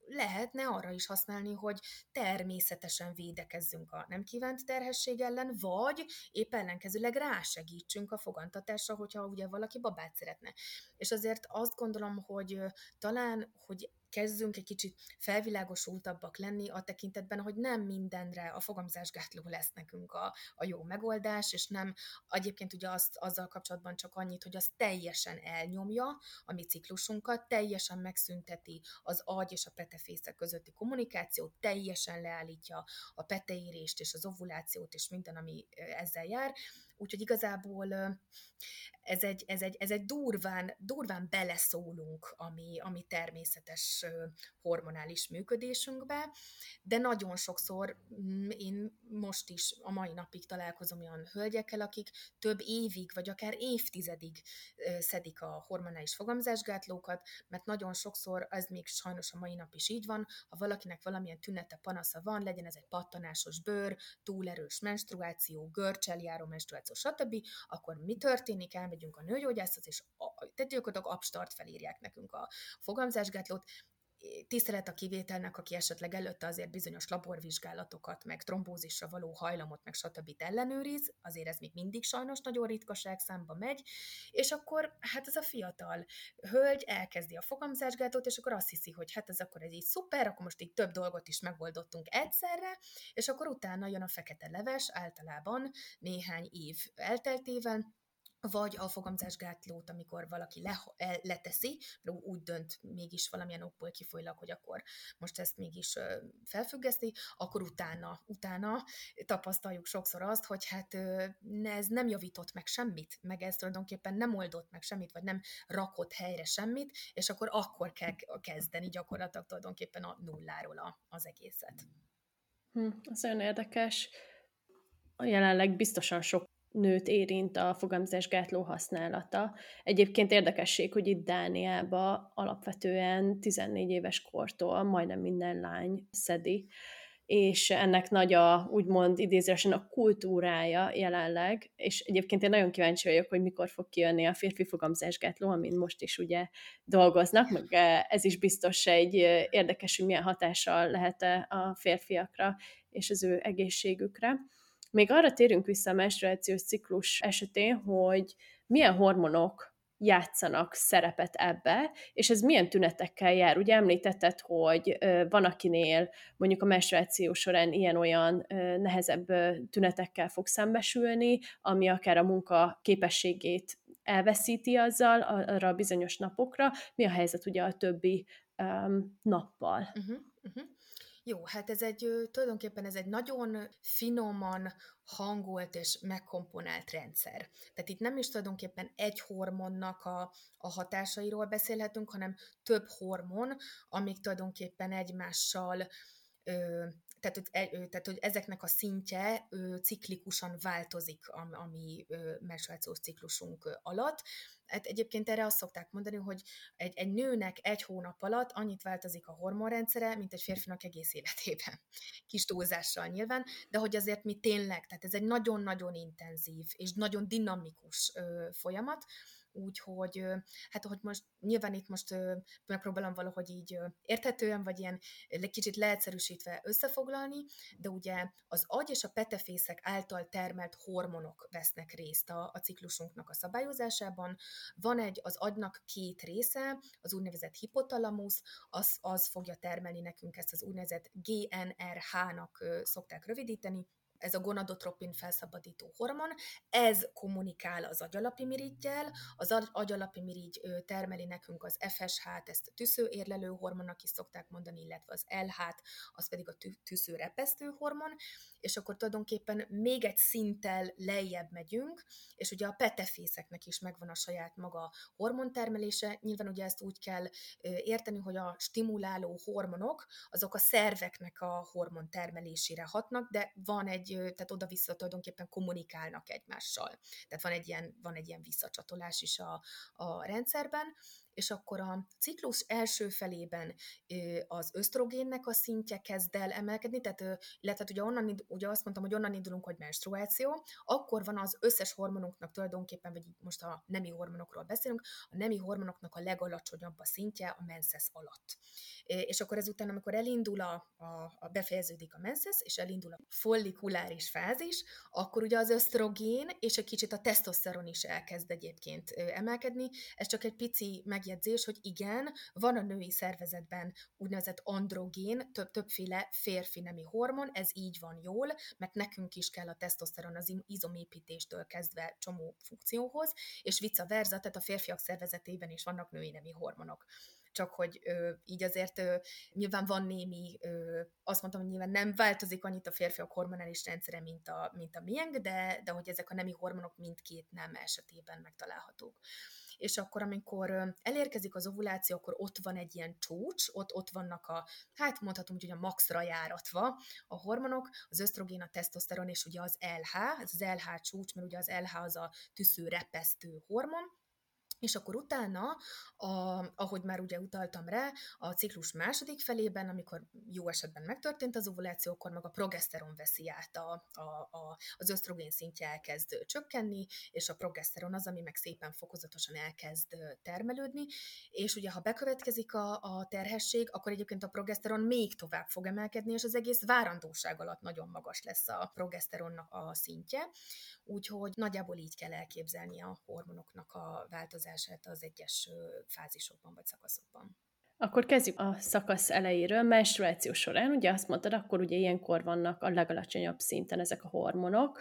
lehetne arra is használni, hogy természetesen védekezzünk a nem kívánt terhesség ellen, vagy épp ellenkezőleg rásegítsünk a fogantatásra, hogyha ugye valaki babát szeretne. És azért azt gondolom, hogy talán, hogy kezdünk egy kicsit felvilágosultabbak lenni a tekintetben, hogy nem mindenre a fogamzásgátló lesz nekünk a, a jó megoldás, és nem egyébként ugye azt, azzal kapcsolatban csak annyit, hogy az teljesen elnyomja a mi ciklusunkat, teljesen megszünteti az agy és a petefészek közötti kommunikációt, teljesen leállítja a peteérést és az ovulációt és minden, ami ezzel jár, Úgyhogy igazából ez egy, ez egy, ez egy durván, durván beleszólunk a mi, a mi természetes hormonális működésünkbe, de nagyon sokszor mm, én most is a mai napig találkozom olyan hölgyekkel, akik több évig, vagy akár évtizedig szedik a hormonális fogamzásgátlókat, mert nagyon sokszor, ez még sajnos a mai nap is így van, ha valakinek valamilyen tünete, panasza van, legyen ez egy pattanásos bőr, túlerős menstruáció, görcseljáró menstruáció, stb., akkor mi történik? Elmegyünk a nőgyógyászhoz, és a, tehát gyakorlatilag abstart felírják nekünk a fogamzásgátlót, tisztelet a kivételnek, aki esetleg előtte azért bizonyos laborvizsgálatokat, meg trombózisra való hajlamot, meg stb. ellenőriz, azért ez még mindig sajnos nagyon ritkaság számba megy, és akkor hát ez a fiatal hölgy elkezdi a fogamzásgátot, és akkor azt hiszi, hogy hát ez akkor ez így szuper, akkor most így több dolgot is megoldottunk egyszerre, és akkor utána jön a fekete leves, általában néhány év elteltével, vagy a fogamzásgátlót, amikor valaki le, leteszi, mert úgy dönt mégis valamilyen okból kifolylag, hogy akkor most ezt mégis felfüggeszti, akkor utána, utána tapasztaljuk sokszor azt, hogy hát ez nem javított meg semmit, meg ez tulajdonképpen nem oldott meg semmit, vagy nem rakott helyre semmit, és akkor akkor kell kezdeni gyakorlatilag tulajdonképpen a nulláról az egészet. Hm, ez olyan érdekes. Jelenleg biztosan sok nőt érint a fogamzásgátló használata. Egyébként érdekesség, hogy itt Dániában alapvetően 14 éves kortól majdnem minden lány szedi, és ennek nagy a, úgymond idézősen a kultúrája jelenleg, és egyébként én nagyon kíváncsi vagyok, hogy mikor fog kijönni a férfi fogamzásgátló, amin most is ugye dolgoznak, meg ez is biztos egy érdekes, hogy milyen hatással lehet a férfiakra és az ő egészségükre. Még arra térünk vissza a menstruációs ciklus esetén, hogy milyen hormonok játszanak szerepet ebbe, és ez milyen tünetekkel jár. Ugye említetted, hogy van akinél mondjuk a menstruáció során ilyen-olyan nehezebb tünetekkel fog szembesülni, ami akár a munka képességét elveszíti azzal arra a bizonyos napokra. Mi a helyzet ugye a többi um, nappal? Uh-huh, uh-huh. Jó, hát ez egy, tulajdonképpen ez egy nagyon finoman hangolt és megkomponált rendszer. Tehát itt nem is tulajdonképpen egy hormonnak a, a hatásairól beszélhetünk, hanem több hormon, amik tulajdonképpen egymással ö, tehát, hogy, tehát, hogy ezeknek a szintje ö, ciklikusan változik a, a mi menstruációs ciklusunk alatt. Hát egyébként erre azt szokták mondani, hogy egy, egy nőnek egy hónap alatt annyit változik a hormonrendszere, mint egy férfinak egész életében. Kis túlzással nyilván, de hogy azért mi tényleg, tehát ez egy nagyon-nagyon intenzív és nagyon dinamikus ö, folyamat, úgyhogy hát hogy most nyilván itt most megpróbálom valahogy így érthetően, vagy ilyen kicsit leegyszerűsítve összefoglalni, de ugye az agy és a petefészek által termelt hormonok vesznek részt a, a ciklusunknak a szabályozásában. Van egy, az agynak két része, az úgynevezett hipotalamusz, az, az fogja termelni nekünk ezt az úgynevezett GNRH-nak szokták rövidíteni, ez a gonadotropin felszabadító hormon, ez kommunikál az agyalapimirigyel, az agyalapimirigy termeli nekünk az FSH-t, ezt a tüszőérlelő hormonnak is szokták mondani, illetve az LH-t, az pedig a tüszőrepesztő hormon, és akkor tulajdonképpen még egy szinttel lejjebb megyünk, és ugye a petefészeknek is megvan a saját maga hormontermelése, nyilván ugye ezt úgy kell érteni, hogy a stimuláló hormonok, azok a szerveknek a hormontermelésére hatnak, de van egy tehát oda-vissza tulajdonképpen kommunikálnak egymással. Tehát van egy ilyen, van egy ilyen visszacsatolás is a, a rendszerben, és akkor a ciklus első felében az ösztrogénnek a szintje kezd el emelkedni, tehát, illetve ugye, onnan, ugye azt mondtam, hogy onnan indulunk, hogy menstruáció, akkor van az összes hormonunknak tulajdonképpen, vagy most a nemi hormonokról beszélünk, a nemi hormonoknak a legalacsonyabb a szintje a menses alatt. És akkor ezután, amikor elindul a, a, a befejeződik a menses, és elindul a follikuláris fázis, akkor ugye az ösztrogén és egy kicsit a tesztoszteron is elkezd egyébként emelkedni. Ez csak egy pici meg megjegyzés, hogy igen, van a női szervezetben úgynevezett androgén, több, többféle férfi nemi hormon, ez így van jól, mert nekünk is kell a tesztoszteron az izomépítéstől kezdve csomó funkcióhoz, és vice versa, tehát a férfiak szervezetében is vannak női nemi hormonok. Csak hogy ö, így azért ö, nyilván van némi, ö, azt mondtam, hogy nyilván nem változik annyit a férfiak hormonális rendszere, mint a, mint a miénk, de, de hogy ezek a nemi hormonok mindkét nem esetében megtalálhatók és akkor amikor elérkezik az ovuláció, akkor ott van egy ilyen csúcs, ott, ott vannak a, hát mondhatom, hogy a maxra járatva a hormonok, az ösztrogén, a tesztoszteron és ugye az LH, ez az LH csúcs, mert ugye az LH az a tüsző repesztő hormon, és akkor utána, a, ahogy már ugye utaltam rá, a ciklus második felében, amikor jó esetben megtörtént az ovuláció, akkor meg a progeszteron veszi át a, a, a, az ösztrogén szintje elkezd csökkenni, és a progeszteron az, ami meg szépen fokozatosan elkezd termelődni, és ugye ha bekövetkezik a, a terhesség, akkor egyébként a progeszteron még tovább fog emelkedni, és az egész várandóság alatt nagyon magas lesz a progeszteronnak a szintje, úgyhogy nagyjából így kell elképzelni a hormonoknak a változását változását az egyes fázisokban vagy szakaszokban. Akkor kezdjük a szakasz elejéről. Menstruáció során, ugye azt mondtad, akkor ugye ilyenkor vannak a legalacsonyabb szinten ezek a hormonok.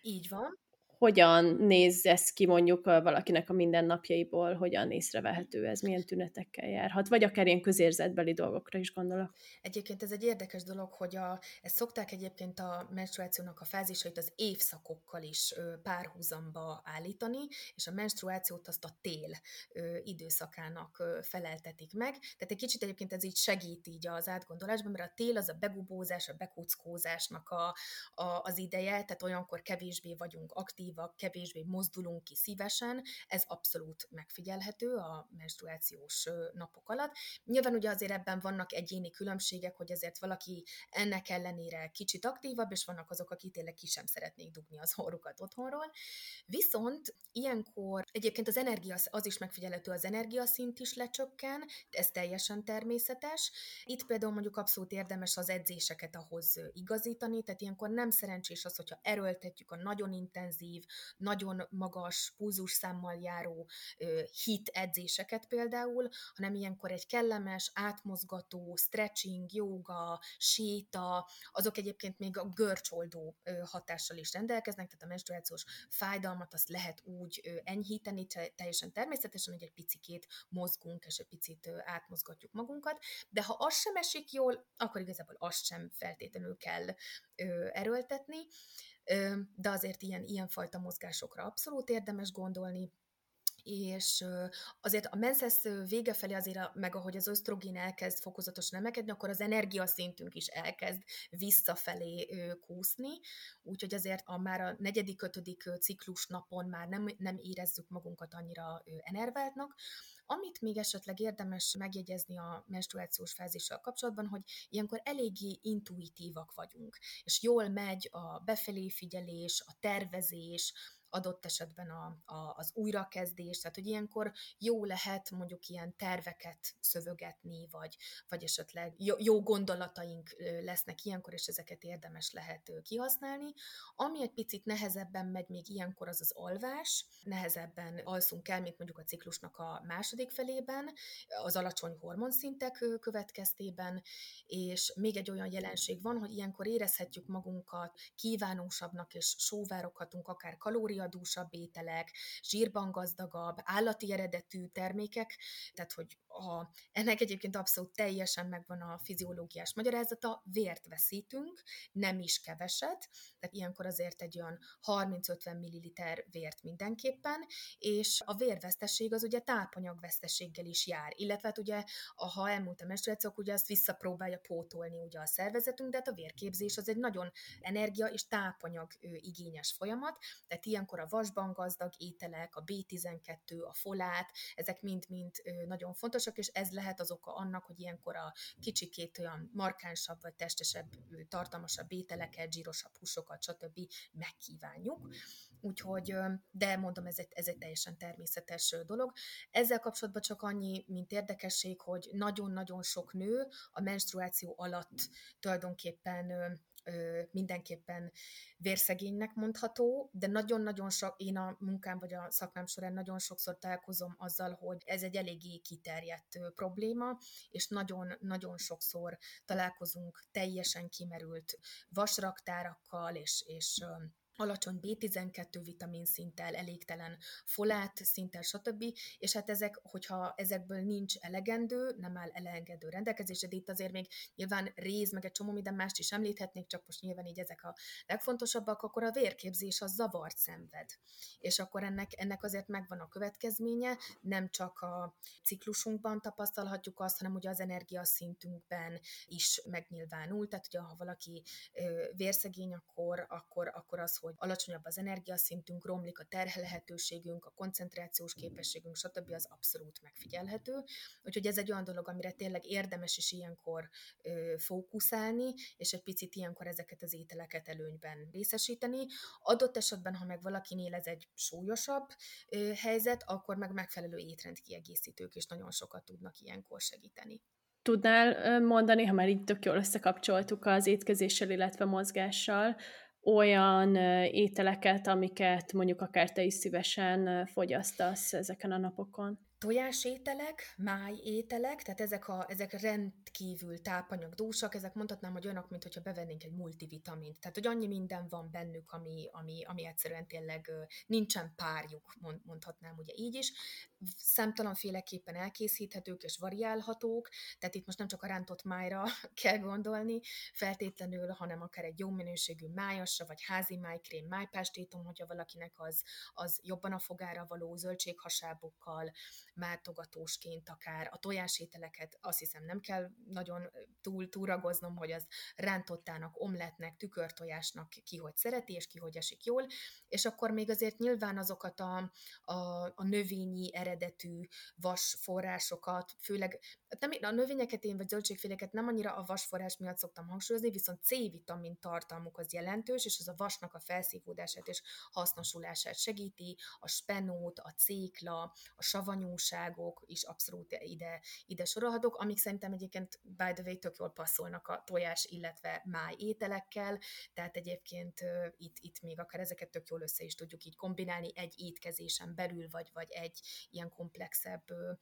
Így van hogyan néz ez ki mondjuk valakinek a mindennapjaiból, hogyan észrevehető ez, milyen tünetekkel járhat, vagy akár ilyen közérzetbeli dolgokra is gondolok. Egyébként ez egy érdekes dolog, hogy a, ezt szokták egyébként a menstruációnak a fázisait az évszakokkal is párhuzamba állítani, és a menstruációt azt a tél időszakának feleltetik meg. Tehát egy kicsit egyébként ez így segít így az átgondolásban, mert a tél az a begubózás, a bekuckózásnak a, a, az ideje, tehát olyankor kevésbé vagyunk aktív, aktívak, kevésbé mozdulunk ki szívesen, ez abszolút megfigyelhető a menstruációs napok alatt. Nyilván ugye azért ebben vannak egyéni különbségek, hogy ezért valaki ennek ellenére kicsit aktívabb, és vannak azok, akik tényleg ki sem szeretnék dugni az orrukat otthonról. Viszont ilyenkor egyébként az energia, az is megfigyelhető, az energiaszint is lecsökken, ez teljesen természetes. Itt például mondjuk abszolút érdemes az edzéseket ahhoz igazítani, tehát ilyenkor nem szerencsés az, hogyha erőltetjük a nagyon intenzív intenzív, nagyon magas pulzusszámmal járó hit edzéseket például, hanem ilyenkor egy kellemes, átmozgató, stretching, joga, séta, azok egyébként még a görcsoldó hatással is rendelkeznek, tehát a menstruációs fájdalmat azt lehet úgy enyhíteni teljesen természetesen, hogy egy picikét mozgunk, és egy picit átmozgatjuk magunkat, de ha az sem esik jól, akkor igazából azt sem feltétlenül kell erőltetni, de azért ilyen, ilyenfajta mozgásokra abszolút érdemes gondolni, és azért a menszesz vége felé azért, meg ahogy az ösztrogén elkezd fokozatosan emelkedni, akkor az energiaszintünk is elkezd visszafelé kúszni, úgyhogy azért a már a negyedik, ötödik ciklus napon már nem, nem érezzük magunkat annyira enerváltnak, amit még esetleg érdemes megjegyezni a menstruációs fázissal kapcsolatban, hogy ilyenkor eléggé intuitívak vagyunk, és jól megy a befelé figyelés, a tervezés, adott esetben a, a, az újrakezdés, tehát hogy ilyenkor jó lehet mondjuk ilyen terveket szövögetni, vagy, vagy esetleg jó, jó gondolataink lesznek ilyenkor, és ezeket érdemes lehet kihasználni. Ami egy picit nehezebben megy még ilyenkor, az az alvás. Nehezebben alszunk el, mint mondjuk a ciklusnak a második felében, az alacsony hormonszintek következtében, és még egy olyan jelenség van, hogy ilyenkor érezhetjük magunkat kívánósabbnak, és sóvároghatunk akár kalóriát, kalóriadúsabb ételek, zsírban gazdagabb, állati eredetű termékek, tehát hogy a, ennek egyébként abszolút teljesen megvan a fiziológiás magyarázata, vért veszítünk, nem is keveset, tehát ilyenkor azért egy olyan 30-50 ml vért mindenképpen, és a vérvesztesség az ugye tápanyagvesztességgel is jár, illetve hát ugye, ha elmúlt a menstruációk, ugye azt visszapróbálja pótolni ugye a szervezetünk, de hát a vérképzés az egy nagyon energia és tápanyag igényes folyamat, tehát ilyenkor a vasban gazdag ételek, a B12, a folát, ezek mind-mind nagyon fontos, fontosak, és ez lehet az oka annak, hogy ilyenkor a kicsikét olyan markánsabb vagy testesebb, tartalmasabb ételeket, zsírosabb húsokat, stb. megkívánjuk. Úgyhogy, de mondom, ez egy, ez egy teljesen természetes dolog. Ezzel kapcsolatban csak annyi, mint érdekesség, hogy nagyon-nagyon sok nő a menstruáció alatt tulajdonképpen mindenképpen vérszegénynek mondható, de nagyon-nagyon sok, én a munkám vagy a szakmám során nagyon sokszor találkozom azzal, hogy ez egy eléggé kiterjedt probléma, és nagyon-nagyon sokszor találkozunk teljesen kimerült vasraktárakkal, és, és alacsony B12 vitamin szinttel, elégtelen folát szinttel, stb. És hát ezek, hogyha ezekből nincs elegendő, nem áll elegendő rendelkezésre, de itt azért még nyilván réz, meg egy csomó minden mást is említhetnék, csak most nyilván így ezek a legfontosabbak, akkor a vérképzés az zavart szenved. És akkor ennek, ennek azért megvan a következménye, nem csak a ciklusunkban tapasztalhatjuk azt, hanem ugye az energiaszintünkben is megnyilvánul, tehát ugye ha valaki vérszegény, akkor, akkor, akkor az, hogy alacsonyabb az energiaszintünk, romlik a terhelhetőségünk, a koncentrációs képességünk, stb. az abszolút megfigyelhető. Úgyhogy ez egy olyan dolog, amire tényleg érdemes is ilyenkor ö, fókuszálni, és egy picit ilyenkor ezeket az ételeket előnyben részesíteni. Adott esetben, ha meg valakinél ez egy súlyosabb ö, helyzet, akkor meg megfelelő étrendkiegészítők is nagyon sokat tudnak ilyenkor segíteni. Tudnál mondani, ha már így tök jól összekapcsoltuk az étkezéssel, illetve mozgással, olyan ételeket, amiket mondjuk akár te is szívesen fogyasztasz ezeken a napokon? Tojásételek, májételek, tehát ezek, a, ezek rendkívül tápanyagdúsak, ezek mondhatnám, hogy olyanok, mint hogyha bevennénk egy multivitamint. Tehát, hogy annyi minden van bennük, ami, ami, ami egyszerűen tényleg nincsen párjuk, mondhatnám ugye így is. Számtalanféleképpen elkészíthetők és variálhatók, tehát itt most nem csak a rántott májra kell gondolni feltétlenül, hanem akár egy jó minőségű májasra, vagy házi májkrém, májpástétom, hogyha valakinek az, az jobban a fogára való zöldséghasábokkal, mártogatósként akár a tojásételeket azt hiszem nem kell nagyon túl túragoznom, hogy az rántottának, omletnek, tükörtojásnak ki hogy szereti, és ki hogy esik jól, és akkor még azért nyilván azokat a, a, a növényi eredetű vasforrásokat, főleg nem, a növényeket én vagy zöldségféleket nem annyira a vasforrás miatt szoktam hangsúlyozni, viszont C-vitamin tartalmuk az jelentős, és az a vasnak a felszívódását és hasznosulását segíti, a spenót, a cékla, a savanyús finomságok is abszolút ide, ide sorolhatók, amik szerintem egyébként by the way tök jól passzolnak a tojás, illetve máj ételekkel, tehát egyébként itt, itt még akár ezeket tök jól össze is tudjuk így kombinálni egy étkezésen belül, vagy, vagy egy ilyen komplexebb ö,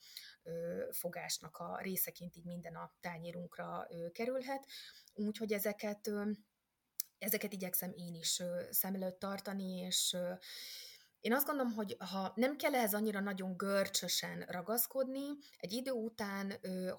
ö, fogásnak a részeként így minden a tányérunkra kerülhet. Úgyhogy ezeket ezeket igyekszem én is szem előtt tartani, és én azt gondolom, hogy ha nem kell ehhez annyira nagyon görcsösen ragaszkodni, egy idő után,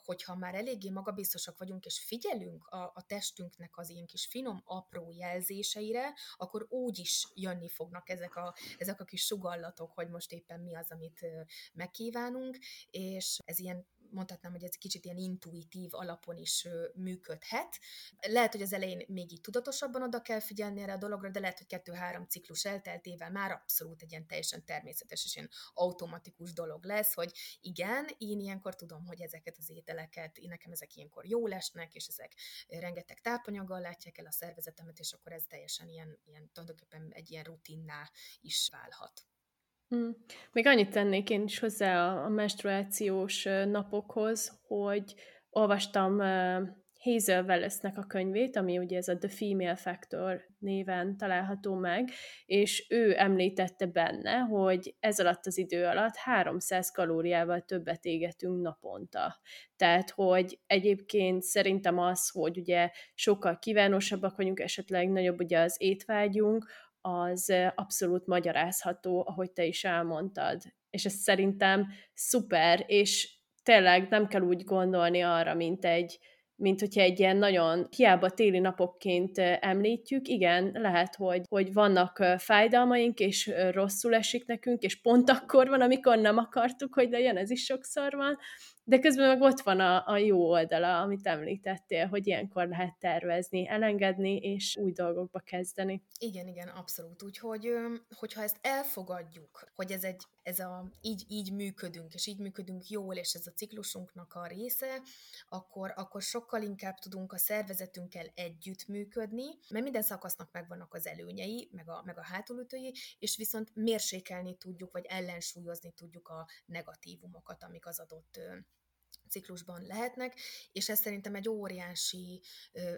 hogyha már eléggé magabiztosak vagyunk, és figyelünk a, a testünknek az ilyen kis finom, apró jelzéseire, akkor úgy is jönni fognak ezek a, ezek a kis sugallatok, hogy most éppen mi az, amit megkívánunk, és ez ilyen mondhatnám, hogy ez kicsit ilyen intuitív alapon is működhet. Lehet, hogy az elején még így tudatosabban oda kell figyelni erre a dologra, de lehet, hogy kettő-három ciklus elteltével már abszolút egy ilyen teljesen természetes és ilyen automatikus dolog lesz, hogy igen, én ilyenkor tudom, hogy ezeket az ételeket, nekem ezek ilyenkor jó lesnek, és ezek rengeteg tápanyaggal látják el a szervezetemet, és akkor ez teljesen ilyen, ilyen tulajdonképpen egy ilyen rutinná is válhat. Mm. Még annyit tennék én is hozzá a, a menstruációs napokhoz, hogy olvastam uh, Hazel Wellesnek a könyvét, ami ugye ez a The Female Factor néven található meg, és ő említette benne, hogy ez alatt az idő alatt 300 kalóriával többet égetünk naponta. Tehát, hogy egyébként szerintem az, hogy ugye sokkal kívánosabbak vagyunk, esetleg nagyobb ugye az étvágyunk, az abszolút magyarázható, ahogy te is elmondtad. És ez szerintem szuper, és tényleg nem kell úgy gondolni arra, mint egy, mint hogyha egy ilyen nagyon hiába téli napokként említjük, igen, lehet, hogy, hogy vannak fájdalmaink, és rosszul esik nekünk, és pont akkor van, amikor nem akartuk, hogy legyen, ez is sokszor van, de közben meg ott van a, a jó oldala, amit említettél, hogy ilyenkor lehet tervezni, elengedni, és új dolgokba kezdeni. Igen, igen, abszolút. Úgyhogy, hogyha ezt elfogadjuk, hogy ez egy, ez a, így, így működünk, és így működünk jól, és ez a ciklusunknak a része, akkor, akkor sokkal inkább tudunk a szervezetünkkel együtt működni, mert minden szakasznak megvannak az előnyei, meg a, meg a hátulütői, és viszont mérsékelni tudjuk, vagy ellensúlyozni tudjuk a negatívumokat, amik az adott ciklusban lehetnek, és ez szerintem egy óriási,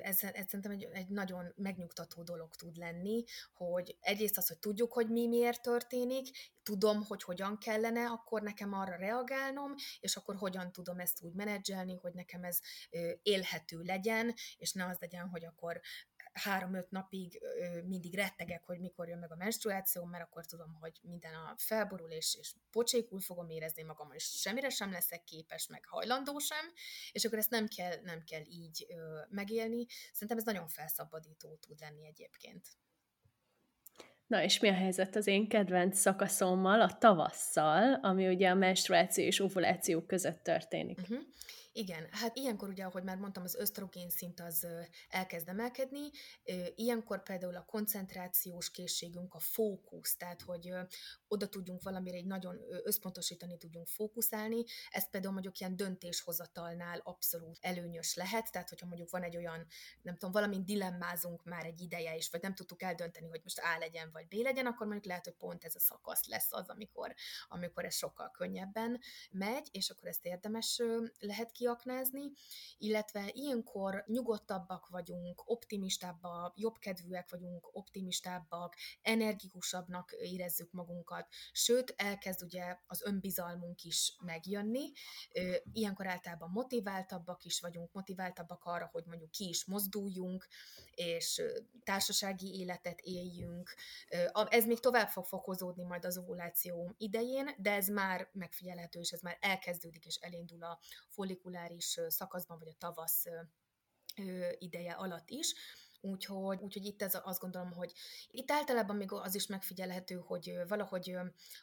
ez, ez szerintem egy, egy nagyon megnyugtató dolog tud lenni, hogy egyrészt az, hogy tudjuk, hogy mi miért történik, tudom, hogy hogyan kellene akkor nekem arra reagálnom, és akkor hogyan tudom ezt úgy menedzselni, hogy nekem ez élhető legyen, és ne az legyen, hogy akkor három-öt napig mindig rettegek, hogy mikor jön meg a menstruáció, mert akkor tudom, hogy minden a felborul, és, és pocsékul fogom érezni magam, és semmire sem leszek képes, meg hajlandó sem, és akkor ezt nem kell, nem kell így ö, megélni. Szerintem ez nagyon felszabadító tud lenni egyébként. Na, és mi a helyzet az én kedvenc szakaszommal, a tavasszal, ami ugye a menstruáció és ovuláció között történik? Uh-huh. Igen, hát ilyenkor ugye, ahogy már mondtam, az ösztrogén szint az elkezd emelkedni, ilyenkor például a koncentrációs készségünk, a fókusz, tehát hogy oda tudjunk valamire egy nagyon összpontosítani tudjunk fókuszálni, ez például mondjuk ilyen döntéshozatalnál abszolút előnyös lehet, tehát hogyha mondjuk van egy olyan, nem tudom, valamint dilemmázunk már egy ideje is, vagy nem tudtuk eldönteni, hogy most A legyen, vagy B legyen, akkor mondjuk lehet, hogy pont ez a szakasz lesz az, amikor, amikor ez sokkal könnyebben megy, és akkor ezt érdemes lehet kiaknázni, illetve ilyenkor nyugodtabbak vagyunk, optimistábbak, jobbkedvűek vagyunk, optimistábbak, energikusabbnak érezzük magunkat, sőt, elkezd ugye az önbizalmunk is megjönni, ilyenkor általában motiváltabbak is vagyunk, motiváltabbak arra, hogy mondjuk ki is mozduljunk, és társasági életet éljünk. Ez még tovább fog fokozódni majd az ovuláció idején, de ez már megfigyelhető, és ez már elkezdődik, és elindul a follikuláris szakaszban, vagy a tavasz ideje alatt is. Úgyhogy, úgyhogy itt ez azt gondolom, hogy itt általában még az is megfigyelhető, hogy valahogy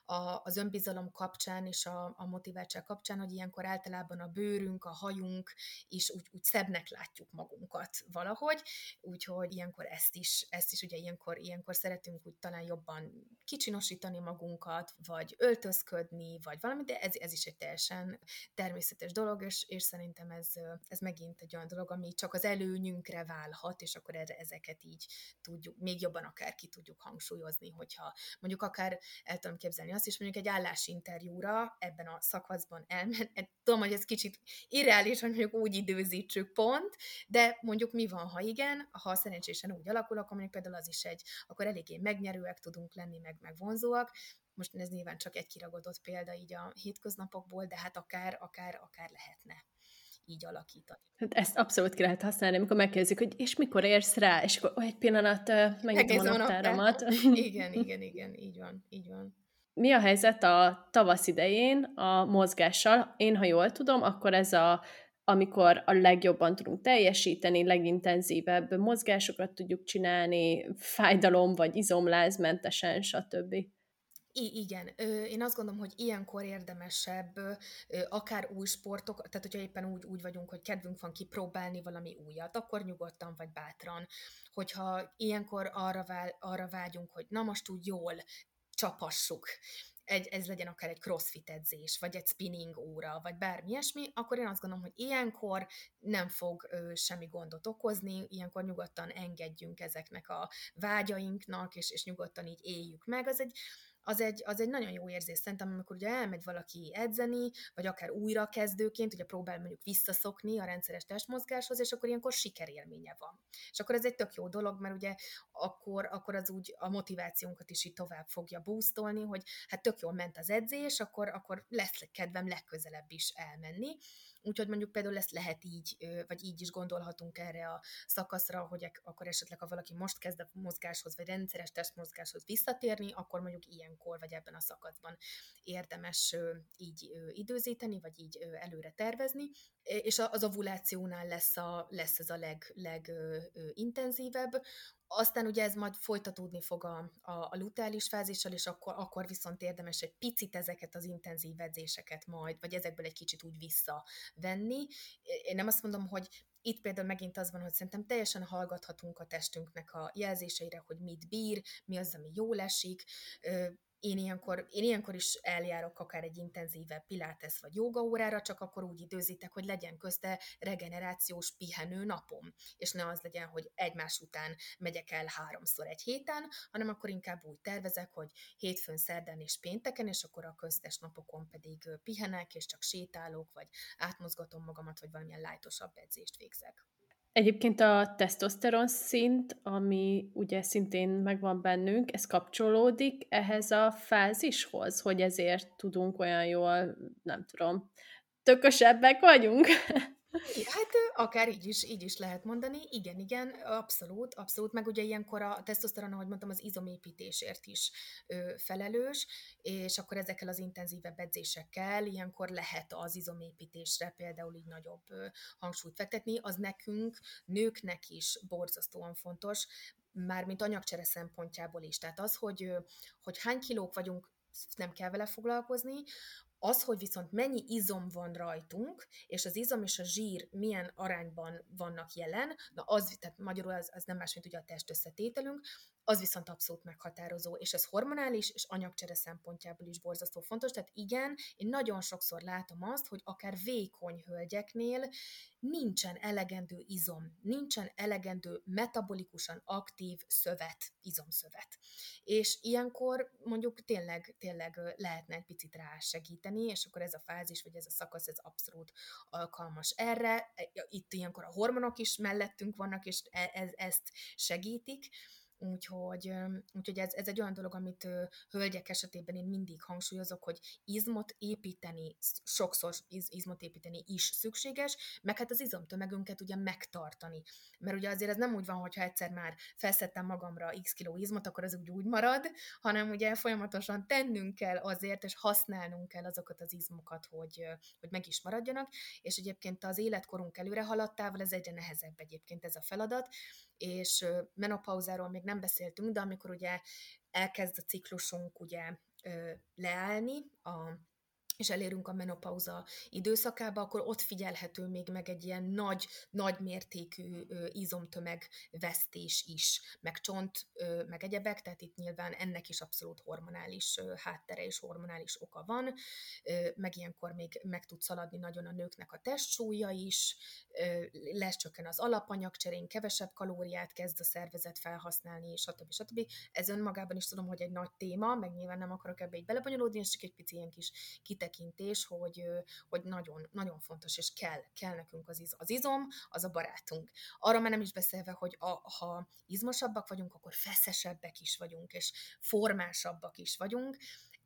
a, az önbizalom kapcsán és a, a motiváltság kapcsán, hogy ilyenkor általában a bőrünk, a hajunk is úgy, úgy szebbnek látjuk magunkat valahogy, úgyhogy ilyenkor ezt is, ezt is ugye ilyenkor, ilyenkor szeretünk úgy talán jobban kicsinosítani magunkat, vagy öltözködni, vagy valami, de ez, ez is egy teljesen természetes dolog, és, és szerintem ez, ez megint egy olyan dolog, ami csak az előnyünkre válhat, és akkor ezeket így tudjuk, még jobban akár ki tudjuk hangsúlyozni, hogyha mondjuk akár el tudom képzelni azt is, mondjuk egy állásinterjúra ebben a szakaszban elmen, tudom, hogy ez kicsit irreális, hogy mondjuk úgy időzítsük pont, de mondjuk mi van, ha igen, ha szerencsésen úgy alakul, akkor mondjuk például az is egy, akkor eléggé megnyerőek tudunk lenni, meg, meg vonzóak, most ez nyilván csak egy kiragadott példa így a hétköznapokból, de hát akár, akár, akár lehetne így alakítani. Hát ezt abszolút ki lehet használni, amikor megkérdezik, hogy és mikor érsz rá, és akkor egy pillanat megnyitom a naptáramat. Igen, igen, igen, így van, így van. Mi a helyzet a tavasz idején a mozgással? Én, ha jól tudom, akkor ez a amikor a legjobban tudunk teljesíteni, legintenzívebb mozgásokat tudjuk csinálni, fájdalom vagy izomlázmentesen, stb. I- igen, én azt gondolom, hogy ilyenkor érdemesebb akár új sportok, tehát hogyha éppen úgy, úgy vagyunk, hogy kedvünk van kipróbálni valami újat, akkor nyugodtan vagy bátran. Hogyha ilyenkor arra, vál, arra vágyunk, hogy na most úgy jól csapassuk, egy, ez legyen akár egy crossfit edzés, vagy egy spinning óra, vagy bármi ilyesmi, akkor én azt gondolom, hogy ilyenkor nem fog ö, semmi gondot okozni, ilyenkor nyugodtan engedjünk ezeknek a vágyainknak, és, és nyugodtan így éljük meg. Az egy, az egy, az egy nagyon jó érzés szerintem, amikor ugye elmegy valaki edzeni, vagy akár újra kezdőként, ugye próbál mondjuk visszaszokni a rendszeres testmozgáshoz, és akkor ilyenkor sikerélménye van. És akkor ez egy tök jó dolog, mert ugye akkor, akkor az úgy a motivációnkat is így tovább fogja boostolni, hogy hát tök jól ment az edzés, akkor, akkor lesz kedvem legközelebb is elmenni. Úgyhogy mondjuk például ezt lehet így, vagy így is gondolhatunk erre a szakaszra, hogy akkor esetleg, ha valaki most kezd a mozgáshoz, vagy rendszeres testmozgáshoz visszatérni, akkor mondjuk ilyenkor, vagy ebben a szakaszban érdemes így időzíteni, vagy így előre tervezni, és az ovulációnál lesz, a, lesz ez a leg, legintenzívebb, aztán ugye ez majd folytatódni fog a, a, a luteális fázissal, és akkor, akkor viszont érdemes egy picit ezeket az intenzív edzéseket majd, vagy ezekből egy kicsit úgy visszavenni. Én nem azt mondom, hogy itt például megint az van, hogy szerintem teljesen hallgathatunk a testünknek a jelzéseire, hogy mit bír, mi az, ami jól esik, én ilyenkor, én ilyenkor is eljárok akár egy intenzívebb pilates vagy joga órára, csak akkor úgy időzítek, hogy legyen közte regenerációs pihenő napom, és ne az legyen, hogy egymás után megyek el háromszor egy héten, hanem akkor inkább úgy tervezek, hogy hétfőn, szerdán és pénteken, és akkor a köztes napokon pedig pihenek, és csak sétálok, vagy átmozgatom magamat, vagy valamilyen lájtosabb edzést végzek. Egyébként a tesztoszteron szint, ami ugye szintén megvan bennünk, ez kapcsolódik ehhez a fázishoz, hogy ezért tudunk olyan jól, nem tudom, tökösebbek vagyunk. Hát akár így is, így is lehet mondani. Igen, igen, abszolút, abszolút. Meg ugye ilyenkor a tesztoszteron, ahogy mondtam, az izomépítésért is ö, felelős, és akkor ezekkel az intenzívebb edzésekkel ilyenkor lehet az izomépítésre például így nagyobb ö, hangsúlyt fektetni. Az nekünk, nőknek is borzasztóan fontos, mármint anyagcsere szempontjából is. Tehát az, hogy, hogy hány kilók vagyunk, nem kell vele foglalkozni, az, hogy viszont mennyi izom van rajtunk, és az izom és a zsír milyen arányban vannak jelen, na az, tehát magyarul az, az nem más, mint ugye a test összetételünk, az viszont abszolút meghatározó, és ez hormonális és anyagcsere szempontjából is borzasztó fontos, tehát igen, én nagyon sokszor látom azt, hogy akár vékony hölgyeknél nincsen elegendő izom, nincsen elegendő metabolikusan aktív szövet, izomszövet. És ilyenkor mondjuk tényleg, tényleg lehetne egy picit rá segíteni, és akkor ez a fázis, vagy ez a szakasz, ez abszolút alkalmas erre. Itt ilyenkor a hormonok is mellettünk vannak, és e, ez, ezt segítik, Úgyhogy, úgyhogy ez, ez egy olyan dolog, amit hölgyek esetében én mindig hangsúlyozok, hogy izmot építeni, sokszor iz, izmot építeni is szükséges, meg hát az izomtömegünket ugye megtartani. Mert ugye azért ez nem úgy van, hogyha egyszer már felszettem magamra x kiló izmot, akkor az úgy úgy marad, hanem ugye folyamatosan tennünk kell azért, és használnunk kell azokat az izmokat, hogy, hogy meg is maradjanak, és egyébként az életkorunk előre haladtával ez egyre nehezebb egyébként ez a feladat, és menopauzáról még nem beszéltünk, de amikor ugye elkezd a ciklusunk ugye leállni, a és elérünk a menopauza időszakába, akkor ott figyelhető még meg egy ilyen nagy, nagy mértékű izomtömeg vesztés is, meg csont, meg egyebek, tehát itt nyilván ennek is abszolút hormonális háttere és hormonális oka van, meg ilyenkor még meg tud szaladni nagyon a nőknek a testsúlya is, lecsökken az alapanyagcserén, kevesebb kalóriát kezd a szervezet felhasználni, stb. stb. Ez önmagában is tudom, hogy egy nagy téma, meg nyilván nem akarok ebbe így belebonyolódni, és csak egy pici ilyen kis kitekintés, hogy, hogy nagyon, nagyon fontos, és kell, kell nekünk az, iz, az izom, az a barátunk. Arra már nem is beszélve, hogy a, ha izmosabbak vagyunk, akkor feszesebbek is vagyunk, és formásabbak is vagyunk,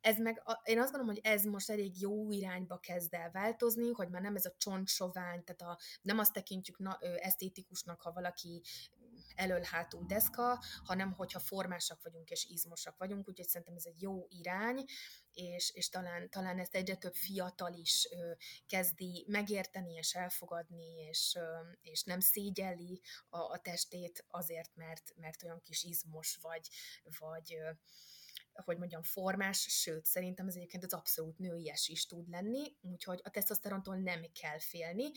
ez meg, én azt gondolom, hogy ez most elég jó irányba kezd el változni, hogy már nem ez a csontsovány, tehát a, nem azt tekintjük na, esztétikusnak, ha valaki elől-hátul deszka, hanem hogyha formásak vagyunk és izmosak vagyunk, úgyhogy szerintem ez egy jó irány, és, és talán, talán ezt egyre több fiatal is ö, kezdi megérteni és elfogadni, és, ö, és nem szégyelli a, a testét azért, mert, mert olyan kis izmos vagy, vagy ö, hogy mondjam, formás, sőt, szerintem ez egyébként az abszolút nőies is tud lenni, úgyhogy a tesztoszterontól nem kell félni,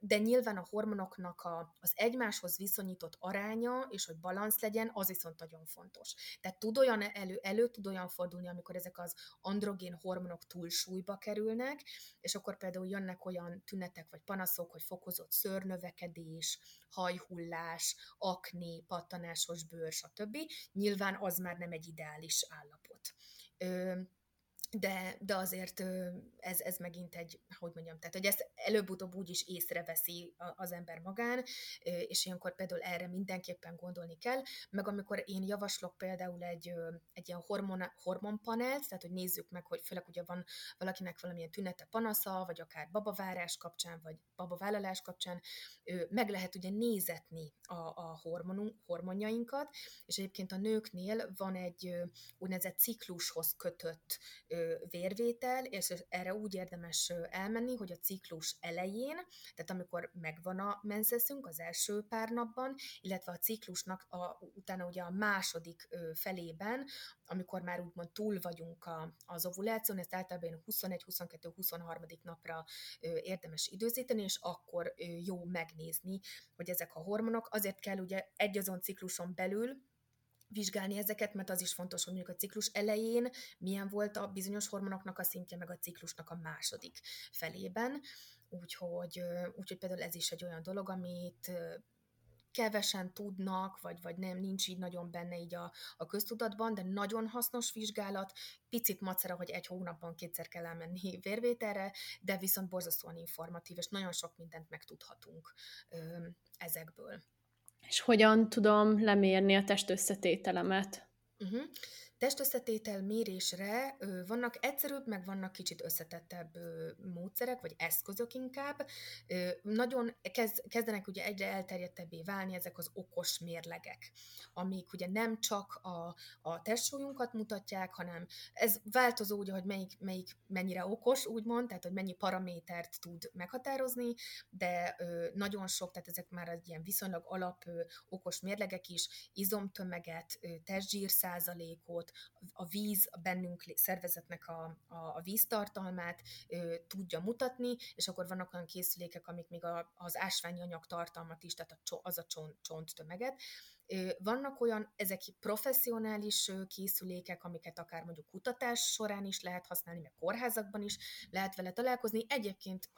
de nyilván a hormonoknak a, az egymáshoz viszonyított aránya, és hogy balansz legyen, az viszont nagyon fontos. Tehát tud olyan elő, elő tud olyan fordulni, amikor ezek az androgén hormonok túlsúlyba kerülnek, és akkor például jönnek olyan tünetek vagy panaszok, hogy fokozott szőrnövekedés, hajhullás, akné, pattanásos bőr, stb. Nyilván az már nem egy ideális állapot Ö, de, de azért ez, ez megint egy, hogy mondjam, tehát hogy ezt előbb-utóbb úgy is észreveszi az ember magán, és ilyenkor például erre mindenképpen gondolni kell, meg amikor én javaslok például egy, egy ilyen hormon, hormonpanelt, tehát hogy nézzük meg, hogy főleg ugye van valakinek valamilyen tünete, panasza, vagy akár babavárás kapcsán, vagy babavállalás kapcsán, meg lehet ugye nézetni a, a hormonunk, hormonjainkat, és egyébként a nőknél van egy úgynevezett ciklushoz kötött vérvétel, és erre úgy érdemes elmenni, hogy a ciklus elején, tehát amikor megvan a menszeszünk az első pár napban, illetve a ciklusnak a, utána ugye a második felében, amikor már úgymond túl vagyunk a, az ovuláción, ezt általában 21, 22, 23. napra érdemes időzíteni, és akkor jó megnézni, hogy ezek a hormonok, azért kell ugye egy azon cikluson belül, vizsgálni ezeket, mert az is fontos, hogy mondjuk a ciklus elején milyen volt a bizonyos hormonoknak a szintje, meg a ciklusnak a második felében. Úgyhogy, úgyhogy például ez is egy olyan dolog, amit kevesen tudnak, vagy, vagy nem, nincs így nagyon benne így a, a köztudatban, de nagyon hasznos vizsgálat, picit macera, hogy egy hónapban kétszer kell elmenni vérvételre, de viszont borzasztóan informatív, és nagyon sok mindent megtudhatunk ö, ezekből. És hogyan tudom lemérni a testösszetételemet? Uh-huh testösszetétel mérésre vannak egyszerűbb, meg vannak kicsit összetettebb módszerek, vagy eszközök inkább. Nagyon kezdenek ugye egyre elterjedtebbé válni ezek az okos mérlegek, amik ugye nem csak a, a testsúlyunkat mutatják, hanem ez változó ugye, hogy melyik, melyik mennyire okos, úgymond, tehát hogy mennyi paramétert tud meghatározni, de nagyon sok, tehát ezek már egy ilyen viszonylag alap okos mérlegek is, izomtömeget, testzsír százalékot, anyagot, a víz a bennünk szervezetnek a, a, a víztartalmát ö, tudja mutatni, és akkor vannak olyan készülékek, amik még a, az ásványi anyag tartalmat is, tehát a, az a csont, csonttömeget, vannak olyan, ezek professzionális készülékek, amiket akár mondjuk kutatás során is lehet használni, meg kórházakban is lehet vele találkozni, egyébként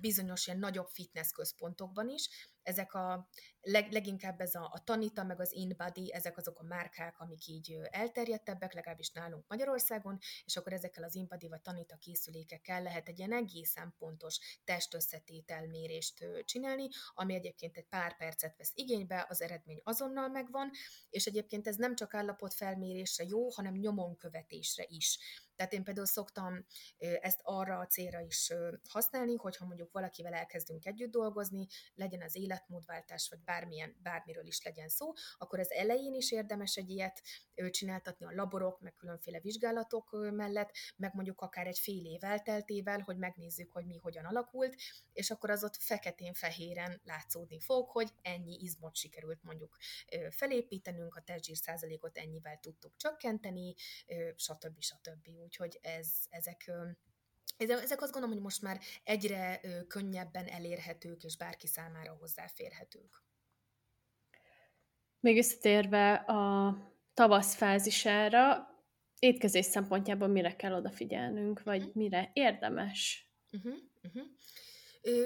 bizonyos ilyen nagyobb fitness központokban is. Ezek a leg, leginkább ez a, a Tanita, meg az InBody, ezek azok a márkák, amik így elterjedtebbek, legalábbis nálunk Magyarországon, és akkor ezekkel az InBody vagy Tanita készülékekkel lehet egy ilyen egészen pontos testösszetételmérést csinálni, ami egyébként egy pár percet vesz igénybe, az eredmény azonnal megvan, és egyébként ez nem csak állapotfelmérésre jó, hanem nyomonkövetésre is. Tehát én például szoktam ezt arra a célra is használni, hogyha mondjuk valakivel elkezdünk együtt dolgozni, legyen az életmódváltás, vagy bármilyen, bármiről is legyen szó, akkor az elején is érdemes egy ilyet csináltatni a laborok, meg különféle vizsgálatok mellett, meg mondjuk akár egy fél év elteltével, hogy megnézzük, hogy mi hogyan alakult, és akkor az ott feketén-fehéren látszódni fog, hogy ennyi izmot sikerült mondjuk felépítenünk, a testzsír százalékot ennyivel tudtuk csökkenteni, stb. stb úgyhogy ez, ezek ezek azt gondolom, hogy most már egyre könnyebben elérhetők, és bárki számára hozzáférhetők. Még összetérve a tavasz fázisára, étkezés szempontjából mire kell odafigyelnünk, vagy uh-huh. mire érdemes? Uh-huh, uh-huh.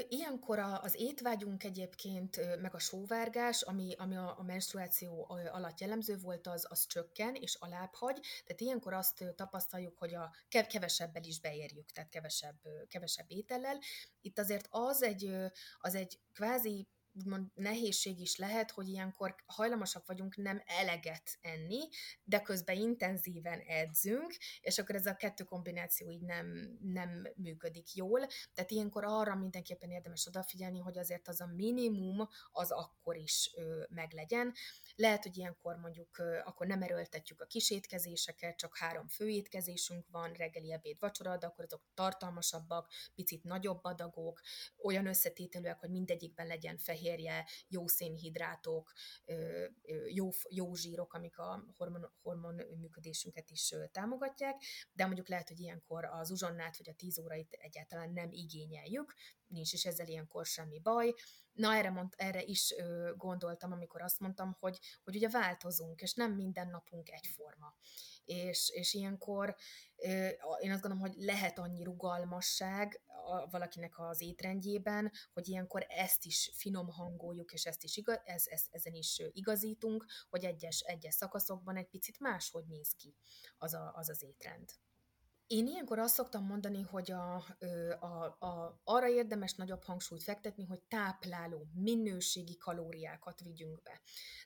Ilyenkor az étvágyunk egyébként, meg a sóvárgás, ami, ami a, menstruáció alatt jellemző volt, az, az csökken és alább hagy. Tehát ilyenkor azt tapasztaljuk, hogy a kevesebbel is beérjük, tehát kevesebb, kevesebb étellel. Itt azért az egy, az egy kvázi úgymond nehézség is lehet, hogy ilyenkor hajlamosak vagyunk nem eleget enni, de közben intenzíven edzünk, és akkor ez a kettő kombináció így nem, nem működik jól. Tehát ilyenkor arra mindenképpen érdemes odafigyelni, hogy azért az a minimum az akkor is ö, meglegyen. Lehet, hogy ilyenkor mondjuk ö, akkor nem erőltetjük a kisétkezéseket, csak három főétkezésünk van, reggeli, ebéd, vacsora, de akkor azok tartalmasabbak, picit nagyobb adagok, olyan összetételűek, hogy mindegyikben legyen fehér fehérje, jó szénhidrátok, jó, jó zsírok, amik a hormon, hormon működésünket is támogatják, de mondjuk lehet, hogy ilyenkor az uzsonnát vagy a 10 órait egyáltalán nem igényeljük, nincs is ezzel ilyenkor semmi baj. Na, erre, mond, erre is gondoltam, amikor azt mondtam, hogy, hogy ugye változunk, és nem minden napunk egyforma és, és ilyenkor én azt gondolom, hogy lehet annyi rugalmasság valakinek az étrendjében, hogy ilyenkor ezt is finom hangoljuk, és ezt is igaz, ez, ez, ezen is igazítunk, hogy egyes, egyes szakaszokban egy picit máshogy néz ki az a, az, az étrend. Én ilyenkor azt szoktam mondani, hogy a, a, a, arra érdemes nagyobb hangsúlyt fektetni, hogy tápláló, minőségi kalóriákat vigyünk be.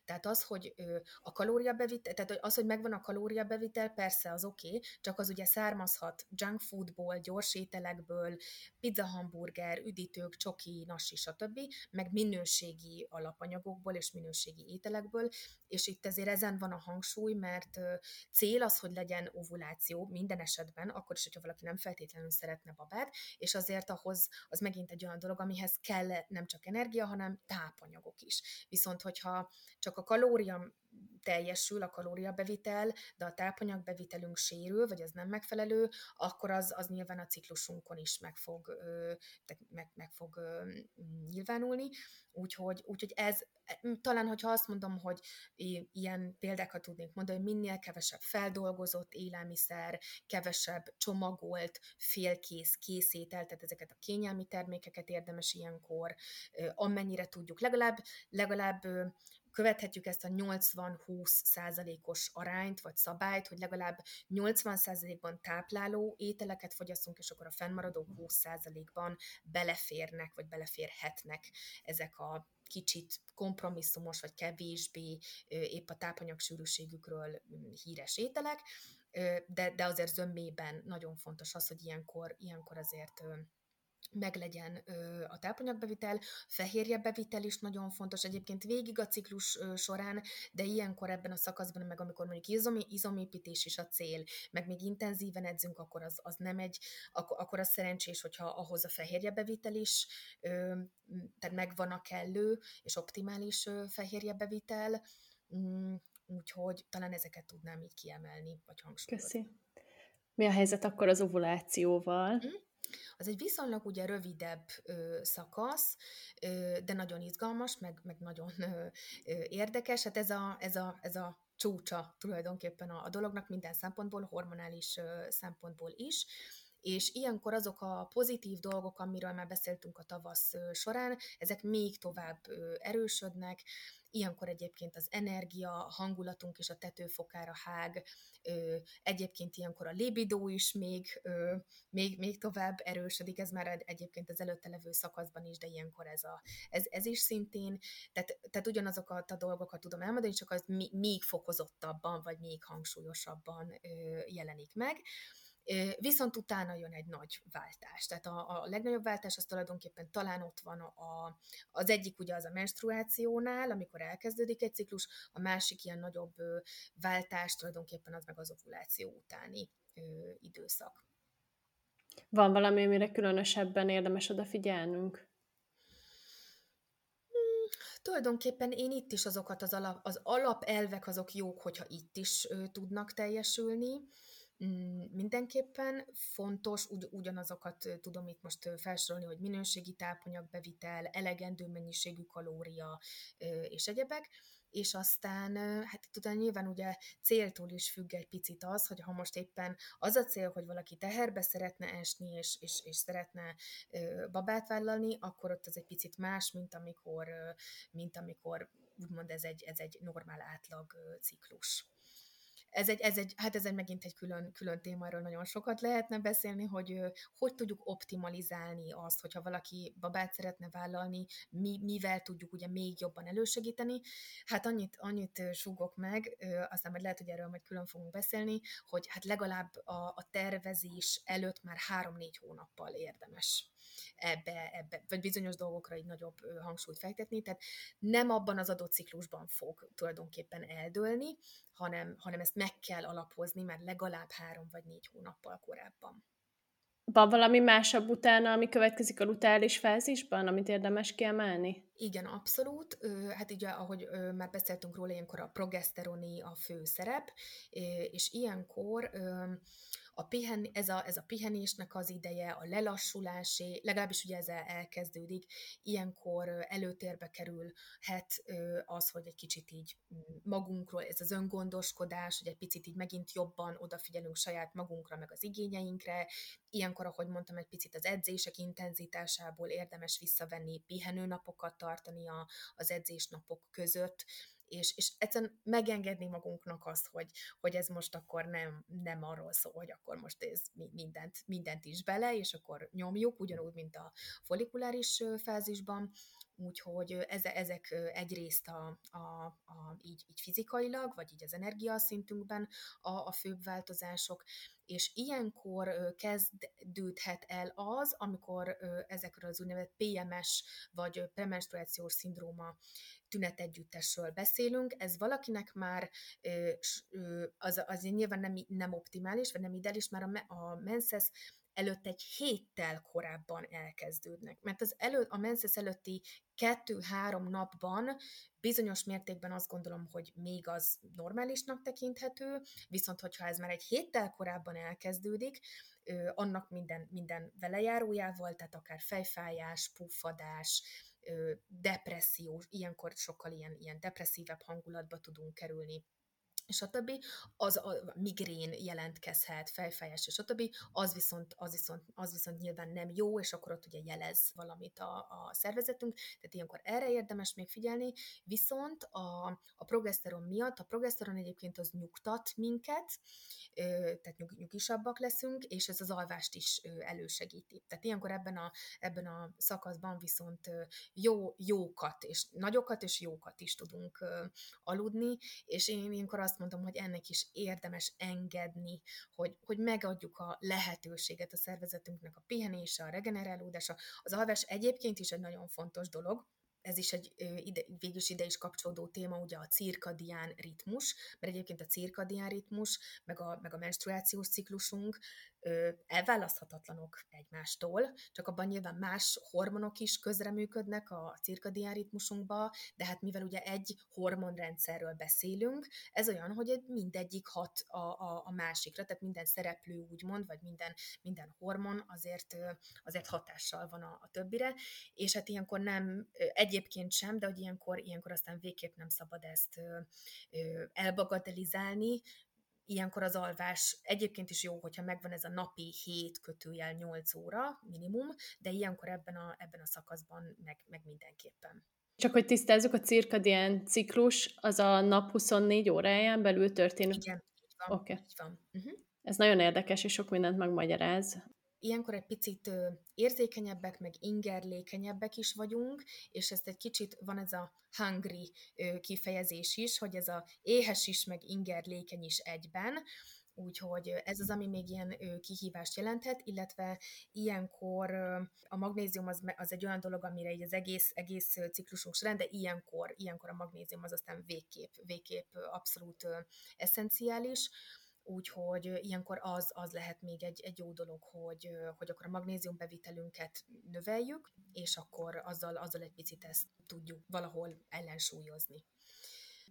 Tehát az, hogy a kalóriabevitel, tehát az, hogy megvan a kalóriabevitel, persze az oké, okay, csak az ugye származhat junk foodból, gyors ételekből, pizza, hamburger, üdítők, csoki, nasi, stb., meg minőségi alapanyagokból és minőségi ételekből, és itt ezért ezen van a hangsúly, mert cél az, hogy legyen ovuláció minden esetben, akkor is, hogyha valaki nem feltétlenül szeretne babát, és azért ahhoz az megint egy olyan dolog, amihez kell nem csak energia, hanem tápanyagok is. Viszont, hogyha csak a kalória teljesül a kalóriabevitel, de a tápanyagbevitelünk sérül, vagy az nem megfelelő, akkor az, az nyilván a ciklusunkon is meg fog, meg, meg fog nyilvánulni. Úgyhogy, úgyhogy ez, talán, hogyha azt mondom, hogy ilyen példákat tudnék mondani, hogy minél kevesebb feldolgozott élelmiszer, kevesebb csomagolt, félkész készétel, tehát ezeket a kényelmi termékeket érdemes ilyenkor, amennyire tudjuk, legalább, legalább követhetjük ezt a 80-20 százalékos arányt, vagy szabályt, hogy legalább 80 százalékban tápláló ételeket fogyasszunk, és akkor a fennmaradó 20 százalékban beleférnek, vagy beleférhetnek ezek a kicsit kompromisszumos, vagy kevésbé épp a tápanyagsűrűségükről híres ételek, de, de azért zömmében nagyon fontos az, hogy ilyenkor, ilyenkor azért meglegyen a tápanyagbevitel, fehérjebevitel is nagyon fontos, egyébként végig a ciklus során, de ilyenkor ebben a szakaszban, meg amikor mondjuk izom, izomépítés is a cél, meg még intenzíven edzünk, akkor az, az nem egy, akkor, akkor az szerencsés, hogyha ahhoz a fehérjebevitel is, tehát megvan a kellő és optimális fehérjebevitel, mm, úgyhogy talán ezeket tudnám így kiemelni, vagy hangsúlyozni. Köszi. Mi a helyzet akkor az ovulációval? Mm az egy viszonylag ugye rövidebb ö, szakasz, ö, de nagyon izgalmas, meg, meg nagyon ö, ö, érdekes. Hát ez a, ez a, ez a csúcsa tulajdonképpen a, a dolognak minden szempontból, hormonális ö, szempontból is és ilyenkor azok a pozitív dolgok, amiről már beszéltünk a tavasz során, ezek még tovább erősödnek, Ilyenkor egyébként az energia, a hangulatunk és a tetőfokára hág, egyébként ilyenkor a libidó is még, még, még tovább erősödik, ez már egyébként az előtte levő szakaszban is, de ilyenkor ez, a, ez, ez is szintén, tehát, tehát ugyanazokat a dolgokat tudom elmondani, csak az még fokozottabban, vagy még hangsúlyosabban jelenik meg. Viszont utána jön egy nagy váltás. Tehát a, a legnagyobb váltás az tulajdonképpen talán ott van a, az egyik ugye az a menstruációnál, amikor elkezdődik egy ciklus, a másik ilyen nagyobb váltás tulajdonképpen az meg az ovuláció utáni időszak. Van valami, amire különösebben érdemes odafigyelnünk? Hmm, tulajdonképpen én itt is azokat az, alap, az alapelvek azok jók, hogyha itt is ö, tudnak teljesülni. Mm, mindenképpen fontos, ugy, ugyanazokat tudom itt most felsorolni, hogy minőségi tápanyagbevitel, elegendő mennyiségű kalória és egyebek, és aztán, hát itt utána nyilván ugye céltól is függ egy picit az, hogy ha most éppen az a cél, hogy valaki teherbe szeretne esni, és, és, és szeretne babát vállalni, akkor ott ez egy picit más, mint amikor, mint amikor úgymond ez egy, ez egy normál átlag ciklus ez egy, ez egy, hát ez egy megint egy külön, külön téma, erről nagyon sokat lehetne beszélni, hogy hogy tudjuk optimalizálni azt, hogyha valaki babát szeretne vállalni, mi, mivel tudjuk ugye még jobban elősegíteni. Hát annyit, annyit súgok meg, aztán majd lehet, hogy erről majd külön fogunk beszélni, hogy hát legalább a, a tervezés előtt már három-négy hónappal érdemes ebbe, ebbe, vagy bizonyos dolgokra egy nagyobb hangsúlyt fektetni, tehát nem abban az adott ciklusban fog tulajdonképpen eldőlni, hanem, hanem ezt meg kell alapozni már legalább három vagy négy hónappal korábban. Van valami másabb utána, ami következik a lutális fázisban, amit érdemes kiemelni? Igen, abszolút. Hát ugye, ahogy már beszéltünk róla, ilyenkor a progeszteroni a fő szerep, és ilyenkor a pihen, ez, a, ez a pihenésnek az ideje, a lelassulásé, legalábbis ugye ezzel elkezdődik, ilyenkor előtérbe kerülhet az, hogy egy kicsit így magunkról, ez az öngondoskodás, hogy egy picit így megint jobban odafigyelünk saját magunkra, meg az igényeinkre, ilyenkor, ahogy mondtam, egy picit az edzések intenzitásából érdemes visszavenni, pihenőnapokat tartani a, az edzésnapok között, és, és egyszerűen megengedni magunknak azt, hogy, hogy ez most akkor nem, nem arról szól, hogy akkor most ez mindent, mindent is bele, és akkor nyomjuk, ugyanúgy, mint a folikuláris fázisban, úgyhogy ezek egyrészt a, a, a, így, így fizikailag, vagy így az energiaszintünkben a, a főbb változások, és ilyenkor kezdődhet el az, amikor ezekről az úgynevezett PMS, vagy premenstruációs szindróma tünetegyüttesről beszélünk, ez valakinek már az, az nyilván nem, nem optimális, vagy nem ideális, már a, a menses előtt egy héttel korábban elkezdődnek. Mert az elő, a menses előtti kettő-három napban bizonyos mértékben azt gondolom, hogy még az normálisnak tekinthető, viszont hogyha ez már egy héttel korábban elkezdődik, annak minden, minden velejárójával, tehát akár fejfájás, puffadás, depresszió, ilyenkor sokkal ilyen, ilyen depresszívebb hangulatba tudunk kerülni és a többi, az a migrén jelentkezhet, fejfájás, és a többi, az viszont, az, viszont, az viszont nyilván nem jó, és akkor ott ugye jelez valamit a, a szervezetünk, tehát ilyenkor erre érdemes még figyelni, viszont a, a progeszteron miatt, a progeszteron egyébként az nyugtat minket, tehát nyug, nyugisabbak leszünk, és ez az alvást is elősegíti. Tehát ilyenkor ebben a, ebben a szakaszban viszont jó, jókat, és nagyokat és jókat is tudunk aludni, és én ilyenkor azt mondom, hogy ennek is érdemes engedni, hogy, hogy megadjuk a lehetőséget a szervezetünknek a pihenése, a regenerálódása. Az alvás egyébként is egy nagyon fontos dolog, ez is egy ide, végülis ide is kapcsolódó téma, ugye a cirkadián ritmus, mert egyébként a cirkadián ritmus, meg a, meg a menstruációs ciklusunk elválaszthatatlanok egymástól, csak abban nyilván más hormonok is közreműködnek a cirkadián ritmusunkba, de hát mivel ugye egy hormonrendszerről beszélünk, ez olyan, hogy mindegyik hat a, a, a másikra, tehát minden szereplő úgymond, vagy minden, minden hormon azért, azért hatással van a, a többire, és hát ilyenkor nem, egyébként sem, de hogy ilyenkor, ilyenkor aztán végképp nem szabad ezt elbagatelizálni, ilyenkor az alvás egyébként is jó, hogyha megvan ez a napi 7 kötőjel 8 óra minimum, de ilyenkor ebben a, ebben a szakaszban meg, meg mindenképpen. Csak hogy tisztázzuk, a cirkadián ciklus az a nap 24 óráján belül történik? Igen, így van. Okay. Így van. Uh-huh. Ez nagyon érdekes, és sok mindent megmagyaráz ilyenkor egy picit érzékenyebbek, meg ingerlékenyebbek is vagyunk, és ezt egy kicsit van ez a hungry kifejezés is, hogy ez a éhes is, meg ingerlékeny is egyben, Úgyhogy ez az, ami még ilyen kihívást jelenthet, illetve ilyenkor a magnézium az, az egy olyan dolog, amire így az egész, egész ciklusunk során, de ilyenkor, ilyenkor a magnézium az aztán végképp, végképp abszolút eszenciális úgyhogy ilyenkor az, az lehet még egy, egy jó dolog, hogy, hogy akkor a magnézium bevitelünket növeljük, és akkor azzal, azzal egy picit ezt tudjuk valahol ellensúlyozni.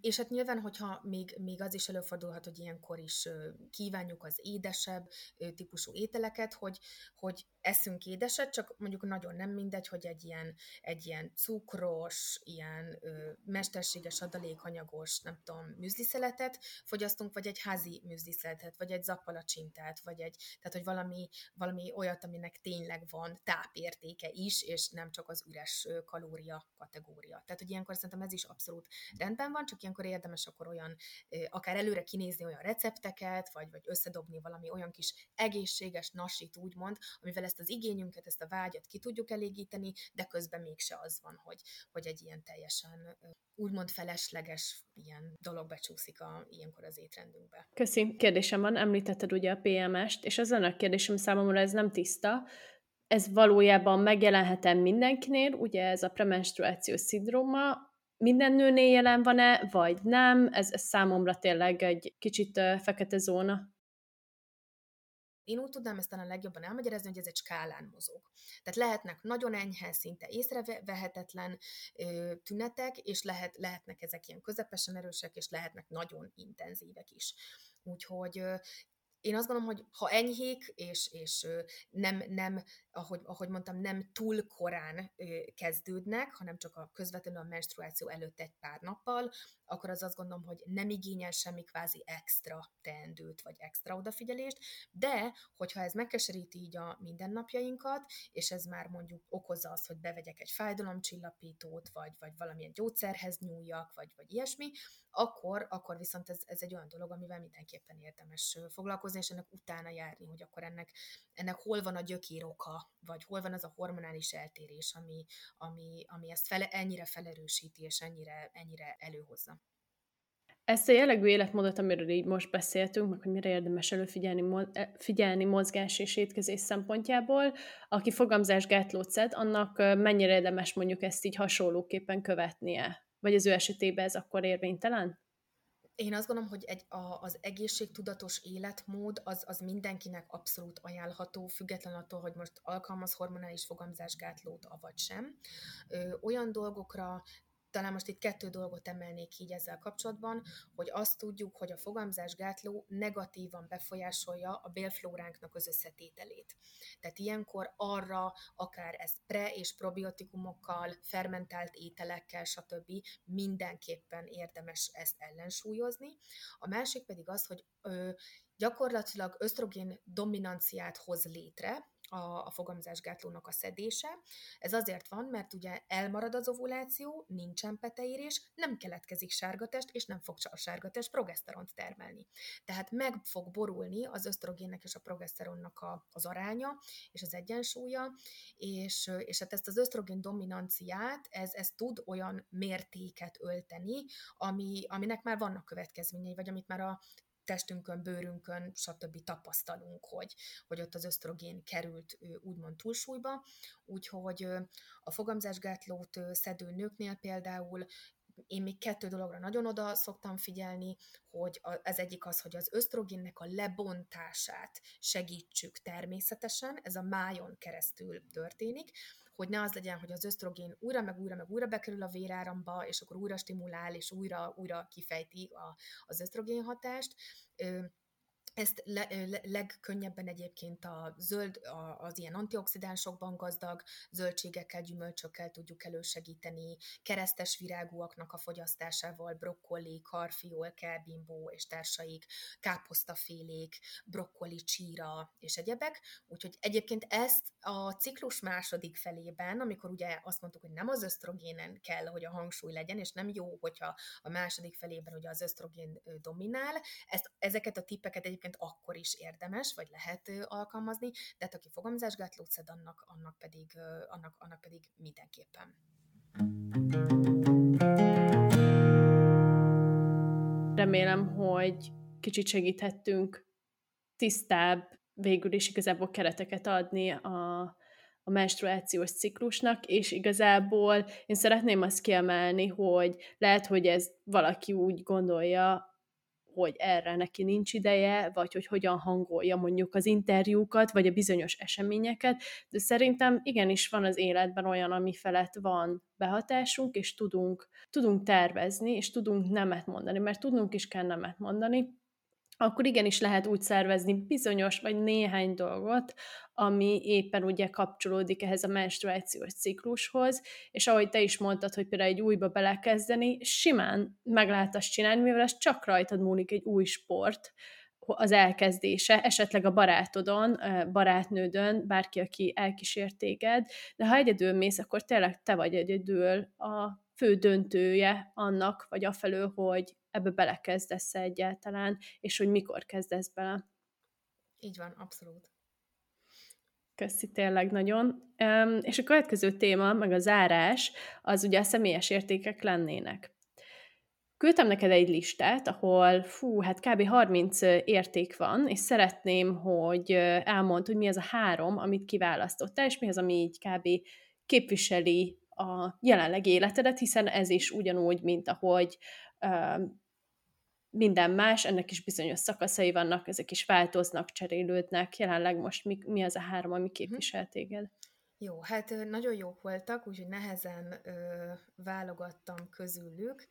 És hát nyilván, hogyha még, még az is előfordulhat, hogy ilyenkor is kívánjuk az édesebb típusú ételeket, hogy, hogy eszünk édeset, csak mondjuk nagyon nem mindegy, hogy egy ilyen, egy ilyen cukros, ilyen ö, mesterséges adalékanyagos, nem tudom, műzliszeletet fogyasztunk, vagy egy házi műzliszeletet, vagy egy zappalacsintát, vagy egy, tehát hogy valami, valami olyat, aminek tényleg van tápértéke is, és nem csak az üres kalória kategória. Tehát, hogy ilyenkor szerintem ez is abszolút rendben van, csak ilyenkor érdemes akkor olyan, akár előre kinézni olyan recepteket, vagy, vagy összedobni valami olyan kis egészséges nasit, úgymond, amivel ezt az igényünket, ezt a vágyat ki tudjuk elégíteni, de közben mégse az van, hogy, hogy egy ilyen teljesen úgymond felesleges ilyen dolog becsúszik a, ilyenkor az étrendünkbe. Köszi. Kérdésem van, említetted ugye a PMS-t, és az a kérdésem számomra ez nem tiszta, ez valójában megjelenhet mindenkinél, ugye ez a premenstruációs szindróma, minden nőnél jelen van-e, vagy nem? Ez, ez számomra tényleg egy kicsit fekete zóna. Én úgy tudnám ezt talán legjobban elmagyarázni, hogy ez egy skálán mozog. Tehát lehetnek nagyon enyhe, szinte észrevehetetlen tünetek, és lehet, lehetnek ezek ilyen közepesen erősek, és lehetnek nagyon intenzívek is. Úgyhogy én azt gondolom, hogy ha enyhék, és, és nem, nem ahogy, ahogy mondtam, nem túl korán kezdődnek, hanem csak a közvetlenül a menstruáció előtt egy pár nappal, akkor az azt gondolom, hogy nem igényel semmi kvázi extra teendőt, vagy extra odafigyelést, de hogyha ez megkeseríti így a mindennapjainkat, és ez már mondjuk okozza azt, hogy bevegyek egy fájdalomcsillapítót, vagy, vagy valamilyen gyógyszerhez nyúljak, vagy, vagy ilyesmi, akkor, akkor viszont ez, ez egy olyan dolog, amivel mindenképpen érdemes foglalkozni, és ennek utána járni, hogy akkor ennek, ennek hol van a gyökér oka, vagy hol van az a hormonális eltérés, ami, ami, ami ezt fele, ennyire felerősíti, és ennyire, ennyire előhozza. Ezt a jellegű életmódot, amiről így most beszéltünk, meg hogy mire érdemes előfigyelni eh, figyelni mozgás és étkezés szempontjából, aki fogamzásgátlót szed, annak mennyire érdemes mondjuk ezt így hasonlóképpen követnie? Vagy az ő esetében ez akkor érvénytelen? Én azt gondolom, hogy egy, a, az egészségtudatos életmód az, az mindenkinek abszolút ajánlható, független attól, hogy most alkalmaz hormonális fogamzásgátlót, avagy sem. Ö, olyan dolgokra talán most itt kettő dolgot emelnék így ezzel kapcsolatban, hogy azt tudjuk, hogy a fogamzásgátló negatívan befolyásolja a bélflóránknak az összetételét. Tehát ilyenkor arra akár ez pre- és probiotikumokkal, fermentált ételekkel, stb. mindenképpen érdemes ezt ellensúlyozni. A másik pedig az, hogy ö, gyakorlatilag ösztrogén dominanciát hoz létre, a, a fogamzásgátlónak a szedése. Ez azért van, mert ugye elmarad az ovuláció, nincsen peteérés, nem keletkezik sárgatest, és nem fog a sárgatest progeszteront termelni. Tehát meg fog borulni az ösztrogénnek és a progeszteronnak a, az aránya és az egyensúlya, és, és hát ezt az ösztrogén dominanciát, ez, ez tud olyan mértéket ölteni, ami, aminek már vannak következményei, vagy amit már a testünkön, bőrünkön, stb. tapasztalunk, hogy, hogy ott az ösztrogén került úgymond túlsúlyba, úgyhogy a fogamzásgátlót szedő nőknél például én még kettő dologra nagyon oda szoktam figyelni, hogy ez egyik az, hogy az ösztrogénnek a lebontását segítsük természetesen, ez a májon keresztül történik, hogy ne az legyen, hogy az ösztrogén újra, meg újra, meg újra bekerül a véráramba, és akkor újra stimulál, és újra, újra kifejti a, az ösztrogén hatást. Ezt le, le, legkönnyebben egyébként a zöld, a, az ilyen antioxidánsokban gazdag zöldségekkel, gyümölcsökkel tudjuk elősegíteni, keresztes virágúaknak a fogyasztásával, brokkoli, karfiol, kelbimbó és társaik, káposztafélék, brokkoli, csíra és egyebek. Úgyhogy egyébként ezt a ciklus második felében, amikor ugye azt mondtuk, hogy nem az ösztrogénen kell, hogy a hangsúly legyen, és nem jó, hogyha a második felében ugye az ösztrogén dominál, ezt, ezeket a tippeket egyébként egyébként akkor is érdemes, vagy lehet alkalmazni, de hát aki fogamzásgátlót szed, annak, annak, pedig, annak, annak pedig mindenképpen. Remélem, hogy kicsit segíthettünk tisztább, végül is igazából kereteket adni a, a menstruációs ciklusnak, és igazából én szeretném azt kiemelni, hogy lehet, hogy ez valaki úgy gondolja, hogy erre neki nincs ideje, vagy hogy hogyan hangolja mondjuk az interjúkat, vagy a bizonyos eseményeket, de szerintem igenis van az életben olyan, ami felett van behatásunk, és tudunk, tudunk tervezni, és tudunk nemet mondani, mert tudnunk is kell nemet mondani, akkor igenis lehet úgy szervezni bizonyos vagy néhány dolgot, ami éppen ugye kapcsolódik ehhez a menstruációs ciklushoz, és ahogy te is mondtad, hogy például egy újba belekezdeni, simán meg lehet azt csinálni, mivel ez csak rajtad múlik egy új sport, az elkezdése, esetleg a barátodon, barátnődön, bárki, aki elkísért téged, de ha egyedül mész, akkor tényleg te vagy egyedül a fő döntője annak, vagy afelől, hogy ebbe belekezdesz egyáltalán, és hogy mikor kezdesz bele. Így van, abszolút. Köszi tényleg nagyon. És a következő téma, meg a zárás, az ugye a személyes értékek lennének. Küldtem neked egy listát, ahol fú, hát kb. 30 érték van, és szeretném, hogy elmond, hogy mi az a három, amit kiválasztottál, és mi az, ami így kb. képviseli a jelenlegi életedet, hiszen ez is ugyanúgy, mint ahogy minden más, ennek is bizonyos szakaszai vannak, ezek is változnak, cserélődnek. Jelenleg most mi, mi az a három, ami mhm. képvisel téged? Jó, hát nagyon jók voltak, úgyhogy nehezen ö, válogattam közülük,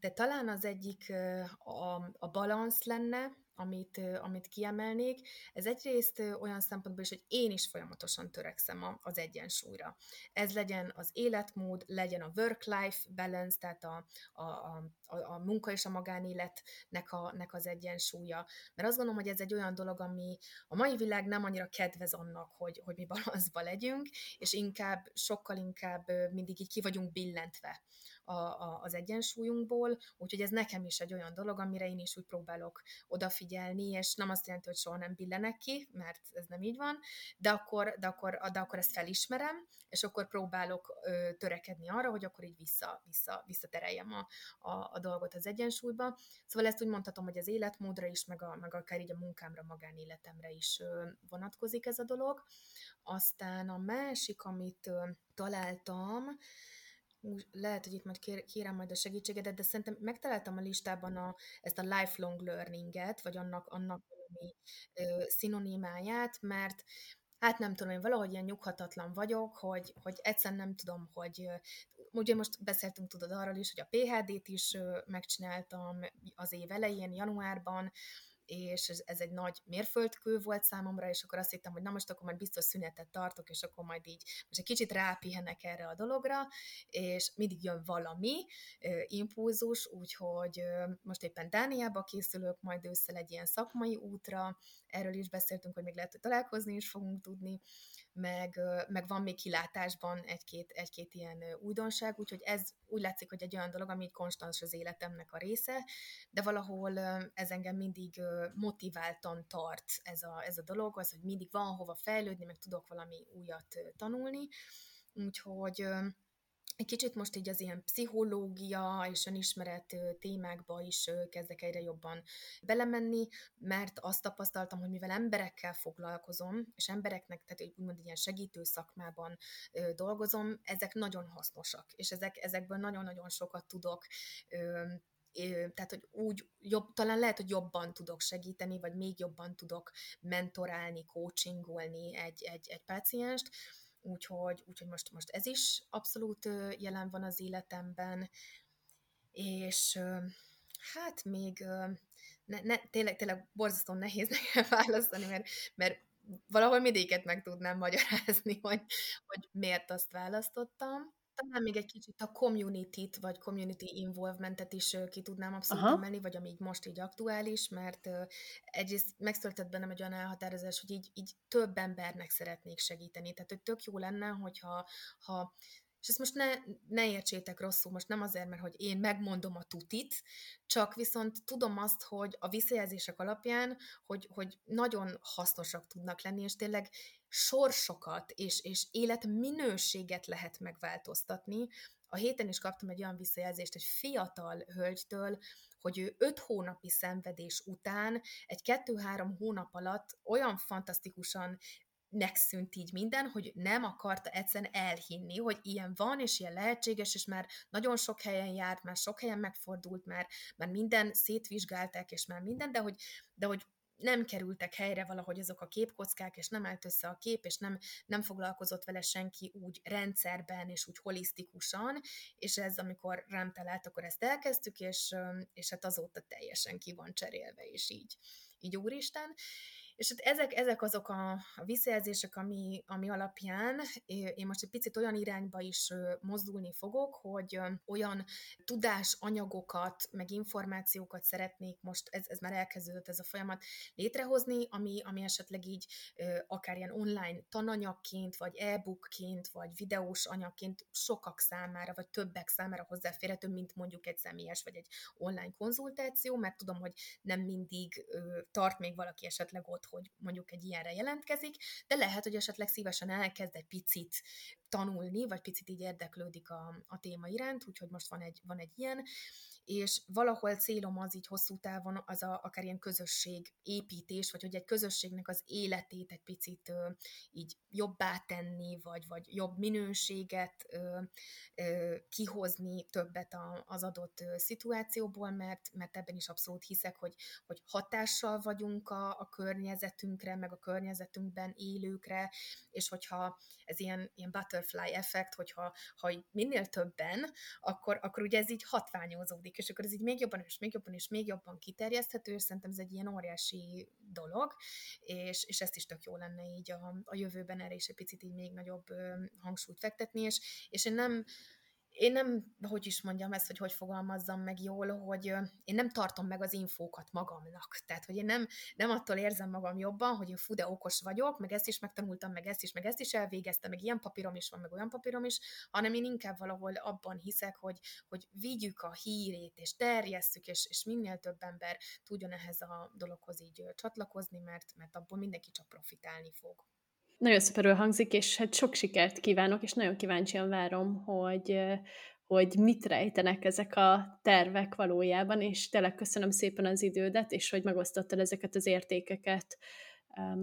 de talán az egyik a, a balansz lenne, amit, amit kiemelnék. Ez egyrészt olyan szempontból is, hogy én is folyamatosan törekszem az egyensúlyra. Ez legyen az életmód, legyen a work-life balance, tehát a, a, a, a munka és a magánéletnek a, nek az egyensúlya. Mert azt gondolom, hogy ez egy olyan dolog, ami a mai világ nem annyira kedvez annak, hogy, hogy mi balanszba legyünk, és inkább, sokkal inkább mindig így ki vagyunk billentve a, a, az egyensúlyunkból, úgyhogy ez nekem is egy olyan dolog, amire én is úgy próbálok odafigyelni, és nem azt jelenti, hogy soha nem billenek ki, mert ez nem így van, de akkor, de akkor, de akkor ezt felismerem, és akkor próbálok ö, törekedni arra, hogy akkor így vissza, vissza, visszatereljem a, a, a dolgot az egyensúlyba. Szóval ezt úgy mondhatom, hogy az életmódra is, meg, a, meg akár így a munkámra, magánéletemre is ö, vonatkozik ez a dolog. Aztán a másik, amit ö, találtam, lehet, hogy itt majd kér, kérem majd a segítségedet, de szerintem megtaláltam a listában a, ezt a lifelong learninget, vagy annak, annak valami szinonimáját, mert hát nem tudom, én valahogy ilyen nyughatatlan vagyok, hogy, hogy egyszerűen nem tudom, hogy ugye most beszéltünk tudod arról is, hogy a PHD-t is megcsináltam az év elején, januárban, és ez, egy nagy mérföldkő volt számomra, és akkor azt hittem, hogy na most akkor majd biztos szünetet tartok, és akkor majd így most egy kicsit rápihenek erre a dologra, és mindig jön valami impulzus, úgyhogy most éppen Dániába készülök, majd ősszel egy ilyen szakmai útra, erről is beszéltünk, hogy még lehet, hogy találkozni is fogunk tudni, meg, meg van még kilátásban egy-két, egy-két ilyen újdonság, úgyhogy ez úgy látszik, hogy egy olyan dolog, ami konstans az életemnek a része, de valahol ez engem mindig motiváltan tart ez a, ez a dolog, az, hogy mindig van hova fejlődni, meg tudok valami újat tanulni, úgyhogy egy kicsit most így az ilyen pszichológia és önismeret témákba is kezdek egyre jobban belemenni, mert azt tapasztaltam, hogy mivel emberekkel foglalkozom, és embereknek, tehát úgymond ilyen segítő szakmában dolgozom, ezek nagyon hasznosak, és ezek, ezekből nagyon-nagyon sokat tudok tehát, hogy úgy jobb, talán lehet, hogy jobban tudok segíteni, vagy még jobban tudok mentorálni, coachingolni egy, egy, egy pácienst, úgyhogy, úgyhogy most, most ez is abszolút jelen van az életemben, és hát még ne, ne, tényleg, tényleg borzasztó nehéz nekem választani, mert, mert valahol mindéket meg tudnám magyarázni, hogy, hogy miért azt választottam talán még egy kicsit a community-t, vagy community involvementet is ki tudnám abszolút Aha. emelni, vagy ami így most így aktuális, mert egyrészt megszületett bennem egy olyan elhatározás, hogy így, így több embernek szeretnék segíteni. Tehát, hogy tök jó lenne, hogyha ha és ezt most ne, ne értsétek rosszul, most nem azért, mert hogy én megmondom a tutit, csak viszont tudom azt, hogy a visszajelzések alapján, hogy, hogy nagyon hasznosak tudnak lenni, és tényleg sorsokat és, és életminőséget lehet megváltoztatni. A héten is kaptam egy olyan visszajelzést egy fiatal hölgytől, hogy ő öt hónapi szenvedés után egy kettő-három hónap alatt olyan fantasztikusan megszűnt így minden, hogy nem akarta egyszerűen elhinni, hogy ilyen van, és ilyen lehetséges, és már nagyon sok helyen járt, már sok helyen megfordult, már, már minden szétvizsgálták, és már minden, de hogy, de hogy nem kerültek helyre valahogy azok a képkockák, és nem állt össze a kép, és nem, nem foglalkozott vele senki úgy rendszerben, és úgy holisztikusan, és ez, amikor rám talált, akkor ezt elkezdtük, és, és hát azóta teljesen ki van cserélve, és így, így úristen. És hát ezek, ezek azok a, visszajelzések, ami, ami alapján én most egy picit olyan irányba is mozdulni fogok, hogy olyan tudásanyagokat, meg információkat szeretnék most, ez, ez már elkezdődött ez a folyamat, létrehozni, ami, ami esetleg így akár ilyen online tananyagként, vagy e-bookként, vagy videós anyagként sokak számára, vagy többek számára hozzáférhető, mint mondjuk egy személyes, vagy egy online konzultáció, mert tudom, hogy nem mindig tart még valaki esetleg ott hogy mondjuk egy ilyenre jelentkezik, de lehet, hogy esetleg szívesen elkezd egy picit tanulni, vagy picit így érdeklődik a, a téma iránt, úgyhogy most van egy, van egy ilyen, és valahol célom az így hosszú távon az a, akár ilyen közösség építés, vagy hogy egy közösségnek az életét egy picit ö, így jobbá tenni, vagy, vagy jobb minőséget ö, ö, kihozni többet a, az adott ö, szituációból, mert, mert ebben is abszolút hiszek, hogy, hogy hatással vagyunk a, a környezetünkre, meg a környezetünkben élőkre, és hogyha ez ilyen, ilyen butterfly effekt, hogyha ha minél többen, akkor, akkor ugye ez így hatványozódik, és akkor ez így még jobban, és még jobban, és még jobban kiterjeszthető, és szerintem ez egy ilyen óriási dolog, és, és ezt is tök jó lenne így a, a jövőben erre is egy picit így még nagyobb hangsúlyt fektetni, és, és én nem, én nem, hogy is mondjam ezt, hogy hogy fogalmazzam meg jól, hogy én nem tartom meg az infókat magamnak. Tehát, hogy én nem, nem attól érzem magam jobban, hogy én fú, de okos vagyok, meg ezt is megtanultam, meg ezt is, meg ezt is elvégeztem, meg ilyen papírom is van, meg olyan papírom is, hanem én inkább valahol abban hiszek, hogy, hogy vigyük a hírét, és terjesszük, és, és minél több ember tudjon ehhez a dologhoz így csatlakozni, mert, mert abból mindenki csak profitálni fog. Nagyon szuperül hangzik, és hát sok sikert kívánok, és nagyon kíváncsian várom, hogy, hogy mit rejtenek ezek a tervek valójában, és tényleg köszönöm szépen az idődet, és hogy megosztottad ezeket az értékeket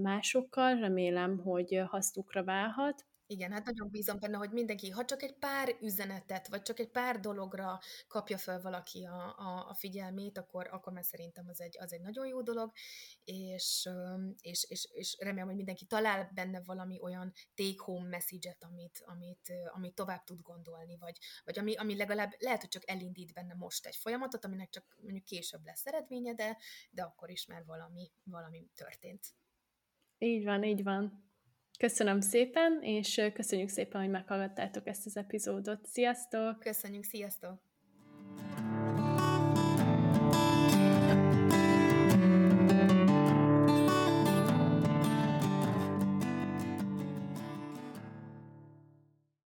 másokkal. Remélem, hogy hasznukra válhat. Igen, hát nagyon bízom benne, hogy mindenki, ha csak egy pár üzenetet, vagy csak egy pár dologra kapja fel valaki a, a, a figyelmét, akkor, akkor már szerintem az egy, az egy nagyon jó dolog, és, és, és, és remélem, hogy mindenki talál benne valami olyan take-home message-et, amit, amit, amit tovább tud gondolni, vagy, vagy ami, ami legalább lehet, hogy csak elindít benne most egy folyamatot, aminek csak mondjuk később lesz eredménye, de, de akkor is már valami, valami történt. Így van, így van. Köszönöm szépen, és köszönjük szépen, hogy meghallgattátok ezt az epizódot. Sziasztok! Köszönjük, sziasztok!